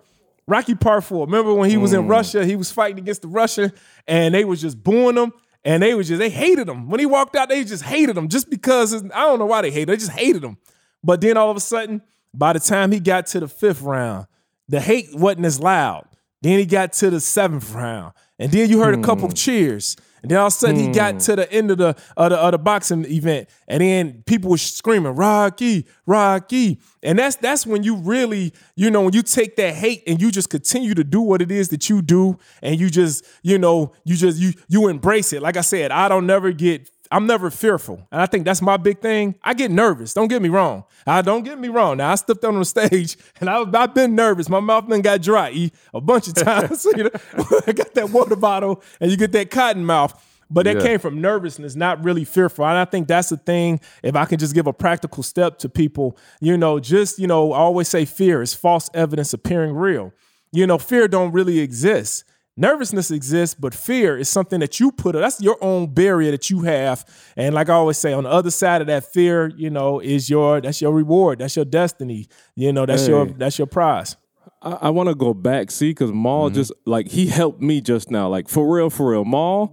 Rocky Part 4. Remember when he was in mm. Russia, he was fighting against the Russian and they was just booing him and they was just they hated him. When he walked out, they just hated him just because I don't know why they hated. They just hated him. But then all of a sudden, by the time he got to the fifth round, the hate wasn't as loud. Then he got to the seventh round, and then you heard a couple of mm. cheers. And then all of a sudden he got hmm. to the end of the, of the of the boxing event, and then people were screaming "Rocky, Rocky," and that's that's when you really, you know, when you take that hate and you just continue to do what it is that you do, and you just, you know, you just you you embrace it. Like I said, I don't never get I'm never fearful. And I think that's my big thing. I get nervous. Don't get me wrong. I don't get me wrong. Now I stepped on the stage and I, I've been nervous. My mouth then got dry a bunch of times. you know, I got that water bottle and you get that cotton mouth. But that Yeah. came from nervousness, not really fearful. And I think that's the thing. If I can just give a practical step to people, you know, just, you know, I always say fear is false evidence appearing real. You know, fear don't really exist. Nervousness exists, but fear is something that you put. Up. That's your own barrier that you have. And like I always say, on the other side of that fear, you know, is your that's your reward. That's your destiny. You know, that's your that's your prize. I, I want to go back, see, because Maul mm-hmm. just like he helped me just now, like for real, for real, Maul.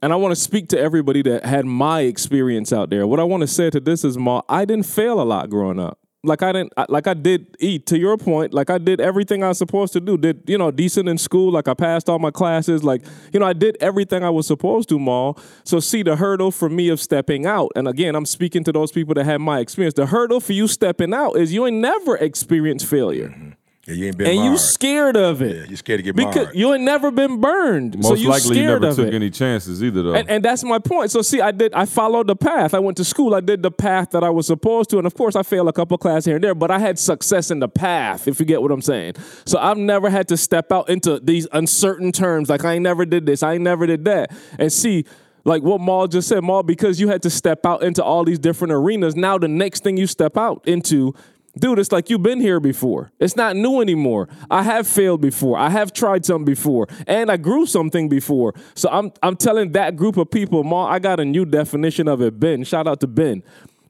And I want to speak to everybody that had my experience out there. What I want to say to this is, Maul, I didn't fail a lot growing up. Like I didn't, like I did eat. To your point, like I did everything I was supposed to do. Did you know decent in school? Like I passed all my classes. Like you know, I did everything I was supposed to, Maul. So see, the hurdle for me of stepping out, and again, I'm speaking to those people that had my experience. The hurdle for you stepping out is you ain't never experienced failure mm-hmm. Yeah, you ain't been and you scared of it Yeah, you scared to get burned. because marred. you ain't never been burned. so Most you likely you scared never took it. any chances either, though. And, and that's my point. So see, I did. I followed the path. I went to school. I did the path that I was supposed to, and of course, I failed a couple classes here and there. But I had success in the path, if you get what I'm saying. So I've never had to step out into these uncertain terms. Like I ain't never did this. I ain't never did that. And see. Like what Maul just said, Maul, because you had to step out into all these different arenas. Now the next thing you step out into Dude, it's like you've been here before. It's not new anymore. I have failed before. I have tried something before, and I grew something before. So I'm I'm telling that group of people, Ma, I got a new definition of it. Ben, shout out to Ben.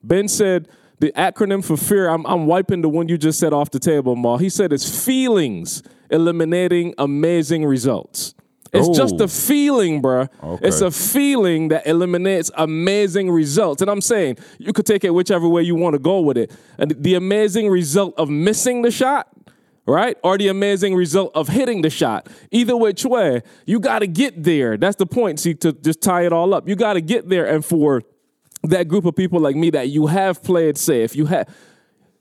Ben said the acronym for fear. I'm I'm wiping the one you just said off the table, Ma. He said it's feelings eliminating amazing results. It's just Oh. a feeling, bruh. It's a feeling that eliminates amazing results. And I'm saying you could take it whichever way you want to go with it. And the amazing result of missing the shot, right? Or the amazing result of hitting the shot. Either which way, you got to get there. That's the point. See, to just tie it all up, you got to get there. And for that group of people like me that you have played safe, you have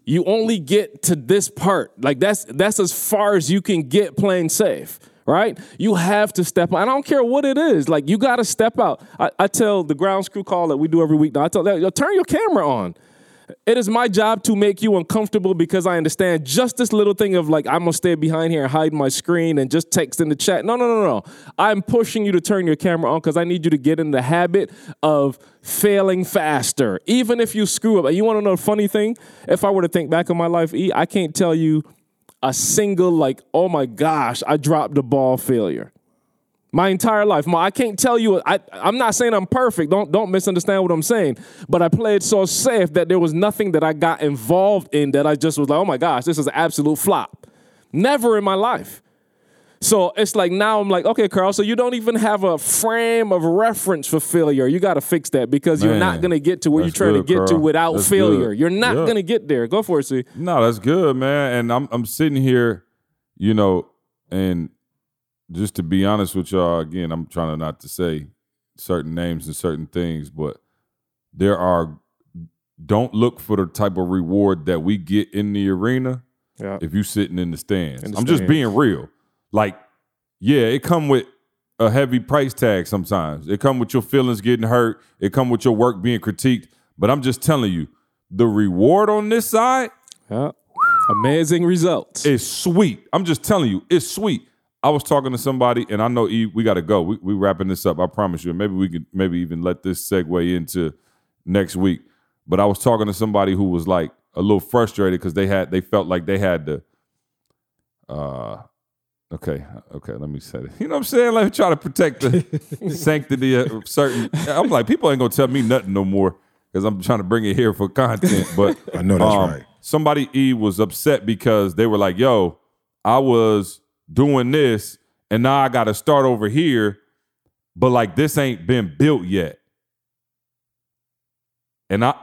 you only get to this part. Like that's that's as far as you can get playing safe, right? You have to step out. I don't care what it is. Like you got to step out. I, I tell the ground screw call that we do every week. Now I tell them, turn your camera on. It is my job to make you uncomfortable because I understand just this little thing of like I'm gonna stay behind here and hide my screen and just text in the chat. No, no, no, no. I'm pushing you to turn your camera on because I need you to get in the habit of failing faster, even if you screw up. You want to know a funny thing? If I were to think back on my life, E, I can't tell you a single like, oh my gosh, I dropped the ball failure my entire life. Ma, I can't tell you. I, I'm not saying I'm perfect. Don't don't misunderstand what I'm saying. But I played so safe that there was nothing that I got involved in that I just was like, oh my gosh, this is an absolute flop. Never in my life. So it's like now I'm like, okay, Carl. So you don't even have a frame of reference for failure. You got to fix that because you're not gonna get to where you're trying good, to get to without That's failure. good. You're not Yeah. gonna get there. Go for it, see. No, that's good, man. And I'm I'm sitting here, you know, and just to be honest with y'all, again, I'm trying not to say certain names and certain things, but there are don't look for the type of reward that we get in the arena Yeah. if you're sitting in the stands. In the I'm just being real. Like, yeah, it come with a heavy price tag sometimes. It come with your feelings getting hurt. It come with your work being critiqued. But I'm just telling you, the reward on this side, Yeah. Amazing results. It's sweet. I'm just telling you, it's sweet. I was talking to somebody, and I know E, we got to go. We we wrapping this up. I promise you. Maybe we could maybe even let this segue into next week. But I was talking to somebody who was like a little frustrated because they had they felt like they had to. Uh, okay, okay. Let me say it. You know what I'm saying? Let me try to protect the sanctity of certain. I'm like people ain't gonna tell me nothing no more because I'm trying to bring it here for content. But I know that's um, right. Somebody E was upset because they were like, "Yo, I was doing this, and now I got to start over here, but like this ain't been built yet." And I,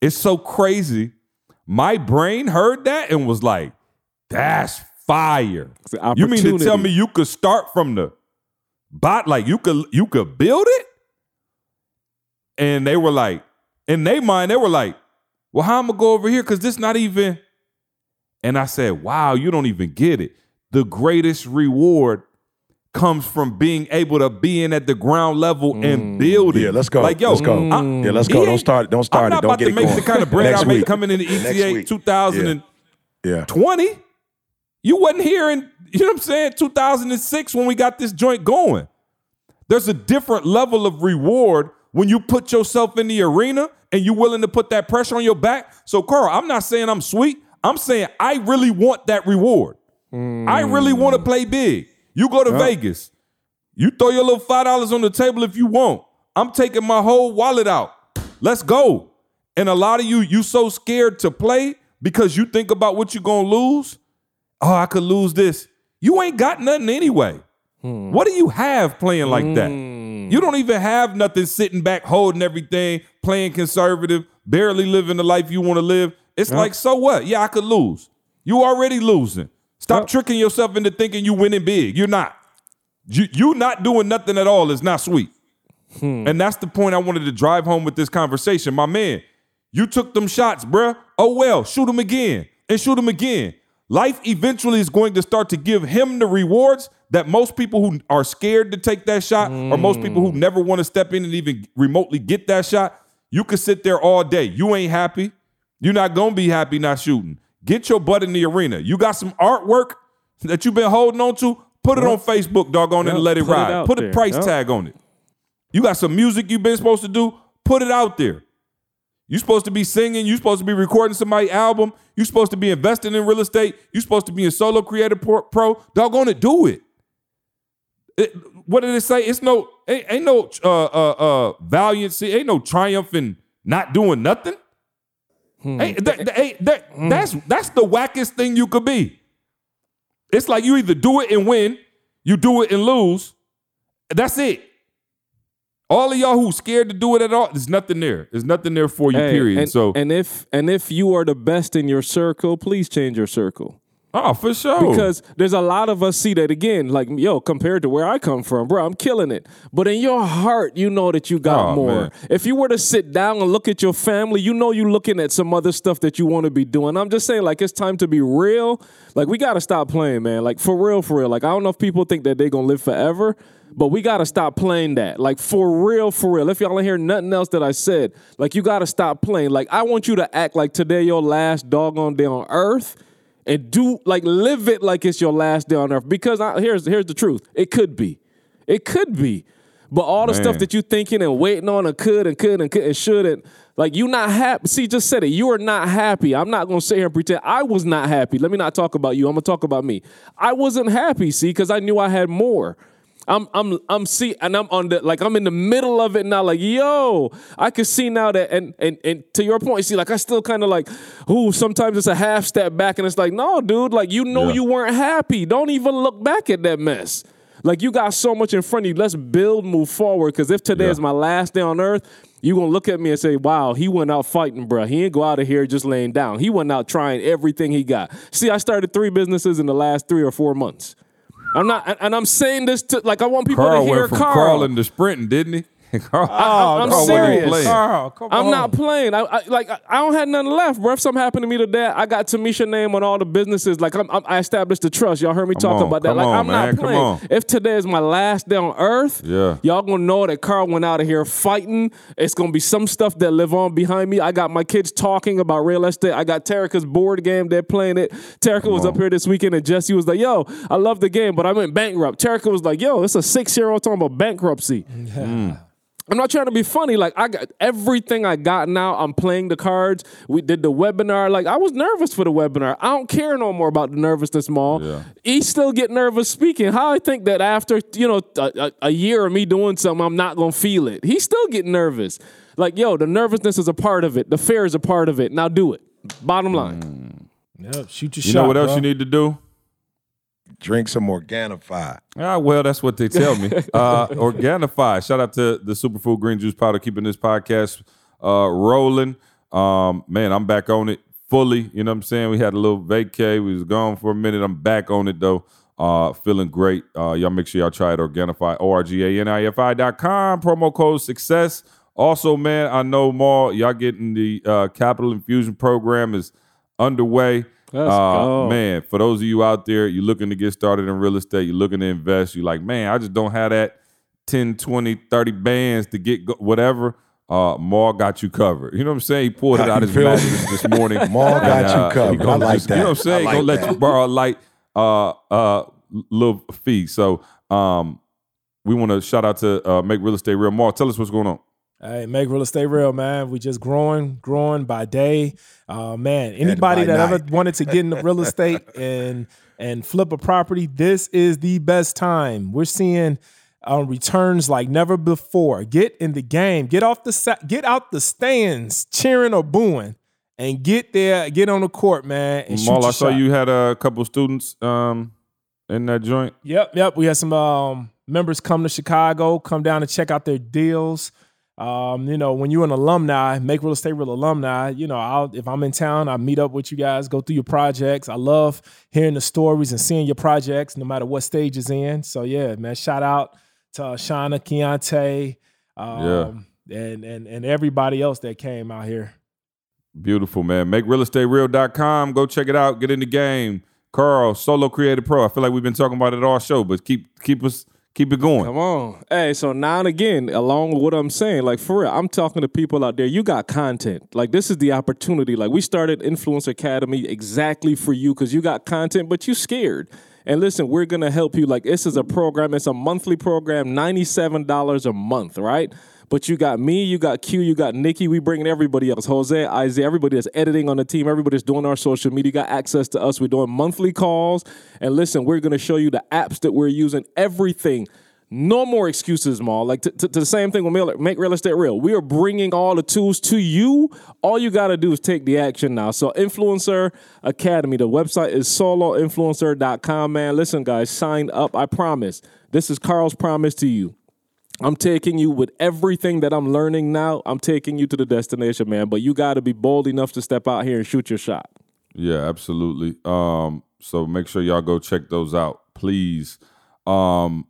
it's so crazy. My brain heard that and was like, "That's fire." You mean to tell me you could start from the bot, like you could you could build it? And they were like, in their mind, they were like, well, how am gonna go over here? Cause this not even. And I said, wow, you don't even get it. The greatest reward comes from being able to be in at the ground level and mm. build it. Yeah, let's go. Like, yo, let's go. I- yeah, let's go. Don't start. Don't start I'm it. not Don't about get to it make going. the kind of bread I made coming into ETA week. 2020. Yeah. You wasn't here in, you know what I'm saying, 2006 when we got this joint going. There's a different level of reward when you put yourself in the arena and you're willing to put that pressure on your back. So, Carl, I'm not saying I'm sweet. I'm saying I really want that reward. I really mm. want to play big. You go to Vegas. You throw your little five dollars on the table if you want. I'm taking my whole wallet out. Let's go. And a lot of you, you so scared to play because you think about what you're gonna lose. Oh, I could lose this. You ain't got nothing anyway. Hmm. What do you have playing like that? Hmm. You don't even have nothing sitting back, holding everything, playing conservative, barely living the life you want to live. It's like, so what? Yeah, I could lose. You already losing. Stop tricking yourself into thinking you winning big. You're not. You you not doing nothing at all is not sweet. Hmm. And that's the point I wanted to drive home with this conversation. My man, you took them shots, bruh. Oh well, shoot them again and shoot them again. Life eventually is going to start to give him the rewards that most people who are scared to take that shot, or most people who never want to step in and even remotely get that shot, you could sit there all day. You ain't happy. You're not gonna be happy not shooting. Get your butt in the arena. You got some artwork that you've been holding on to. Put it on Facebook, doggone it, Yeah, and let it it ride. out put a there. price Yeah. tag on it. You got some music you've been supposed to do, put it out there. You supposed to be singing, You're supposed to be recording somebody's album, You're supposed to be investing in real estate, You're supposed to be a solo creator pro, doggone it, do it. It- What did it say? It's no ain't, ain't no uh uh uh valiancy, ain't no triumph in not doing nothing. Ain't- that- that- ain't- that- That's that's the wackest thing you could be. It's like you either do it and win, you do it and lose. That's it. All of y'all who scared to do it at all, there's nothing there. There's nothing there for you, Hey, period. And, so, and if and if you are the best in your circle, please change your circle. oh, for sure. Because there's a lot of us see that again, like yo, compared to where I come from, bro, I'm killing it. But in your heart, you know that you got Oh, more. man. If you were to sit down and look at your family, you know you're looking at some other stuff that you want to be doing. I'm just saying, like it's time to be real. Like we gotta stop playing, man. Like for real, for real. Like I don't know if people think that they're gonna live forever. But we gotta stop playing that. Like for real, for real. If y'all ain't hear nothing else that I said, like you gotta stop playing. Like I want you to act like today your last doggone day on earth and do like live it like it's your last day on earth. Because I, here's here's the truth. It could be. It could be. But all the stuff that you thinking and waiting on and could and could and could and shouldn't, like you not happy. See, just said it. You are not happy. I'm not gonna sit here and pretend I was not happy. Let me not talk about you. I'm gonna talk about me. I wasn't happy, see, because I knew I had more. I'm I'm I'm see and I'm on the like I'm in the middle of it now. Like yo, I can see now that and and and to your point, see, like I still kind of like, ooh, sometimes it's a half step back and it's like, no, dude, like you know Yeah. you weren't happy. Don't even look back at that mess. Like you got so much in front of you. Let's build, move forward. Because if today Yeah. is my last day on earth, you gonna look at me and say, "Wow, he went out fighting, bruh. He ain't go out of here just laying down. He went out trying everything he got." See, I started three businesses in the last three or four months. I'm not, and- I'm saying this to like I want people Carl to hear went from Carl. crawling to sprinting, didn't he? Carl, Oh, I'm Carl wasn't serious. Carl, come I'm on. not playing. I, I like I I don't have nothing left, bro. If something happened to me today, I got Tamisha name on all the businesses. Like I'm, I'm, I established the trust. Y'all heard me talk on, about that. Like on, I'm man, not playing. If today is my last day on earth, Yeah. y'all gonna know that Carl went out of here fighting. It's gonna be some stuff that live on behind me. I got my kids talking about real estate. I got Terica's board game. They're playing it. Terica was up here this weekend, and Jesse was like, "Yo, I love the game, but I went bankrupt." Terica was like, "Yo, it's a six year old talking about bankruptcy." Mm. I'm not trying to be funny. Like I got everything I got now. I'm playing the cards. We did the webinar. Like I was nervous for the webinar. I don't care no more about the nervousness, Maul. Yeah. He still get nervous speaking. How I think that after you know a, a, a year of me doing something, I'm not gonna feel it. He still get nervous. Like yo, the nervousness is a part of it. The fear is a part of it. Now do it. Bottom line. Mm. Yep, shoot your You shot. You know what else bro. you need to do? Drink some Organifi. Ah, well, that's what they tell me. Uh, Organifi. Shout out to the Superfood Green Juice Powder keeping this podcast uh, rolling. Um, man, I'm back on it fully. You know what I'm saying? We had a little vacay. We was gone for a minute. I'm back on it though. Uh, feeling great. Uh, y'all make sure y'all try it. Organifi. O R G A N I F I dot com. Promo code success. Also, man, I know more. Y'all getting the uh, capital infusion program is underway. Uh. Man, for those of you out there, you're looking to get started in real estate, you're looking to invest, you're like, man, I just don't have that 10, 20, 30 bands to get go- whatever. Uh, Maul got you covered. You know what I'm saying? He pulled it out his mattress this morning. Maul got you uh, he covered. I like just- You know what I'm saying? I He gonna like let you that. borrow a light uh uh little fee. So um we want to shout out to uh, Make Real Estate Real. Maul, tell us what's going on. Hey, make real estate real, man. We just growing, growing by day. Uh, man, anybody that ever wanted to get into real estate and and flip a property, this is the best time. We're seeing uh, returns like never before. Get in the game. Get off the get out the stands, cheering or booing, and get there. Get on the court, man. And your I saw shot. you had a couple students um in that joint. Yep, yep. We had some um, members come to Chicago, come down and check out their deals. Um, you know, when you're an alumni, make real estate real alumni. You know, I'll if I'm in town, I meet up with you guys, go through your projects. I love hearing the stories and seeing your projects, no matter what stage it's in. So yeah, man, shout out to Shauna, Keontae, um, and and and everybody else that came out here. Beautiful, man. MakeRealEstateReal.com. Go check it out. Get in the game. Carl, Solo Creative Pro. I feel like we've been talking about it all show, but keep keep us keep it going. Come on. Hey, so now and again, along with what I'm saying, like for real, I'm talking to people out there. You got content. Like this is the opportunity. Like we started Influencer Academy exactly for you because you got content, but you scared. And listen, we're gonna help you. Like this is a program. It's a monthly program, ninety-seven dollars a month, right? But you got me, you got Q, you got Nikki. We bringing everybody else, Jose, Isaiah, everybody that's editing on the team, everybody that's doing our social media. Got access to us. We're doing monthly calls. And listen, we're gonna show you the apps that we're using, everything. No more excuses, Maul. Like to, to, the same thing with Miller- Make Real Estate Real. We are bringing all the tools to you. All you got to do is take the action now. So, Influencer Academy, the website is soloinfluencer.com, man. Listen, guys, sign up. I promise. This is Carl's promise to you. I'm taking you with everything that I'm learning now. I'm taking you to the destination, man. But you got to be bold enough to step out here and shoot your shot. Yeah, absolutely. Um, so make sure y'all go check those out, please. Um,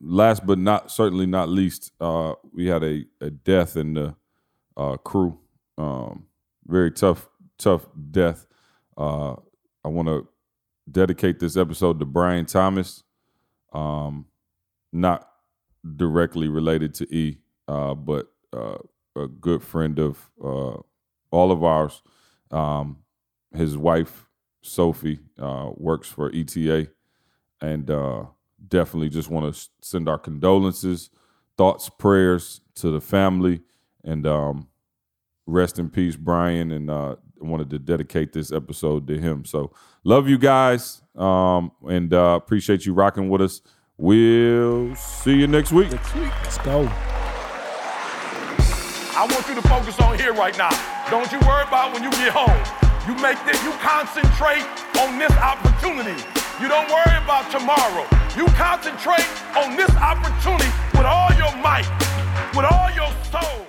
last but not certainly not least, uh, we had a, a death in the uh, crew. Um, very tough, tough death. Uh, I want to dedicate this episode to Brian Thomas. Um, not directly related to E, uh, but uh, a good friend of uh, all of ours. Um, his wife Sophie uh, works for ETA, and uh, definitely just want to send our condolences, thoughts, prayers to the family, and um, rest in peace, Brian. And uh, wanted to dedicate this episode to him. So love you guys, um, and uh, appreciate you rocking with us. We'll see you next week. Let's go. I want you to focus on here right now. Don't you worry about when you get home. You make this, you concentrate on this opportunity. You don't worry about tomorrow. You concentrate on this opportunity with all your might, with all your soul.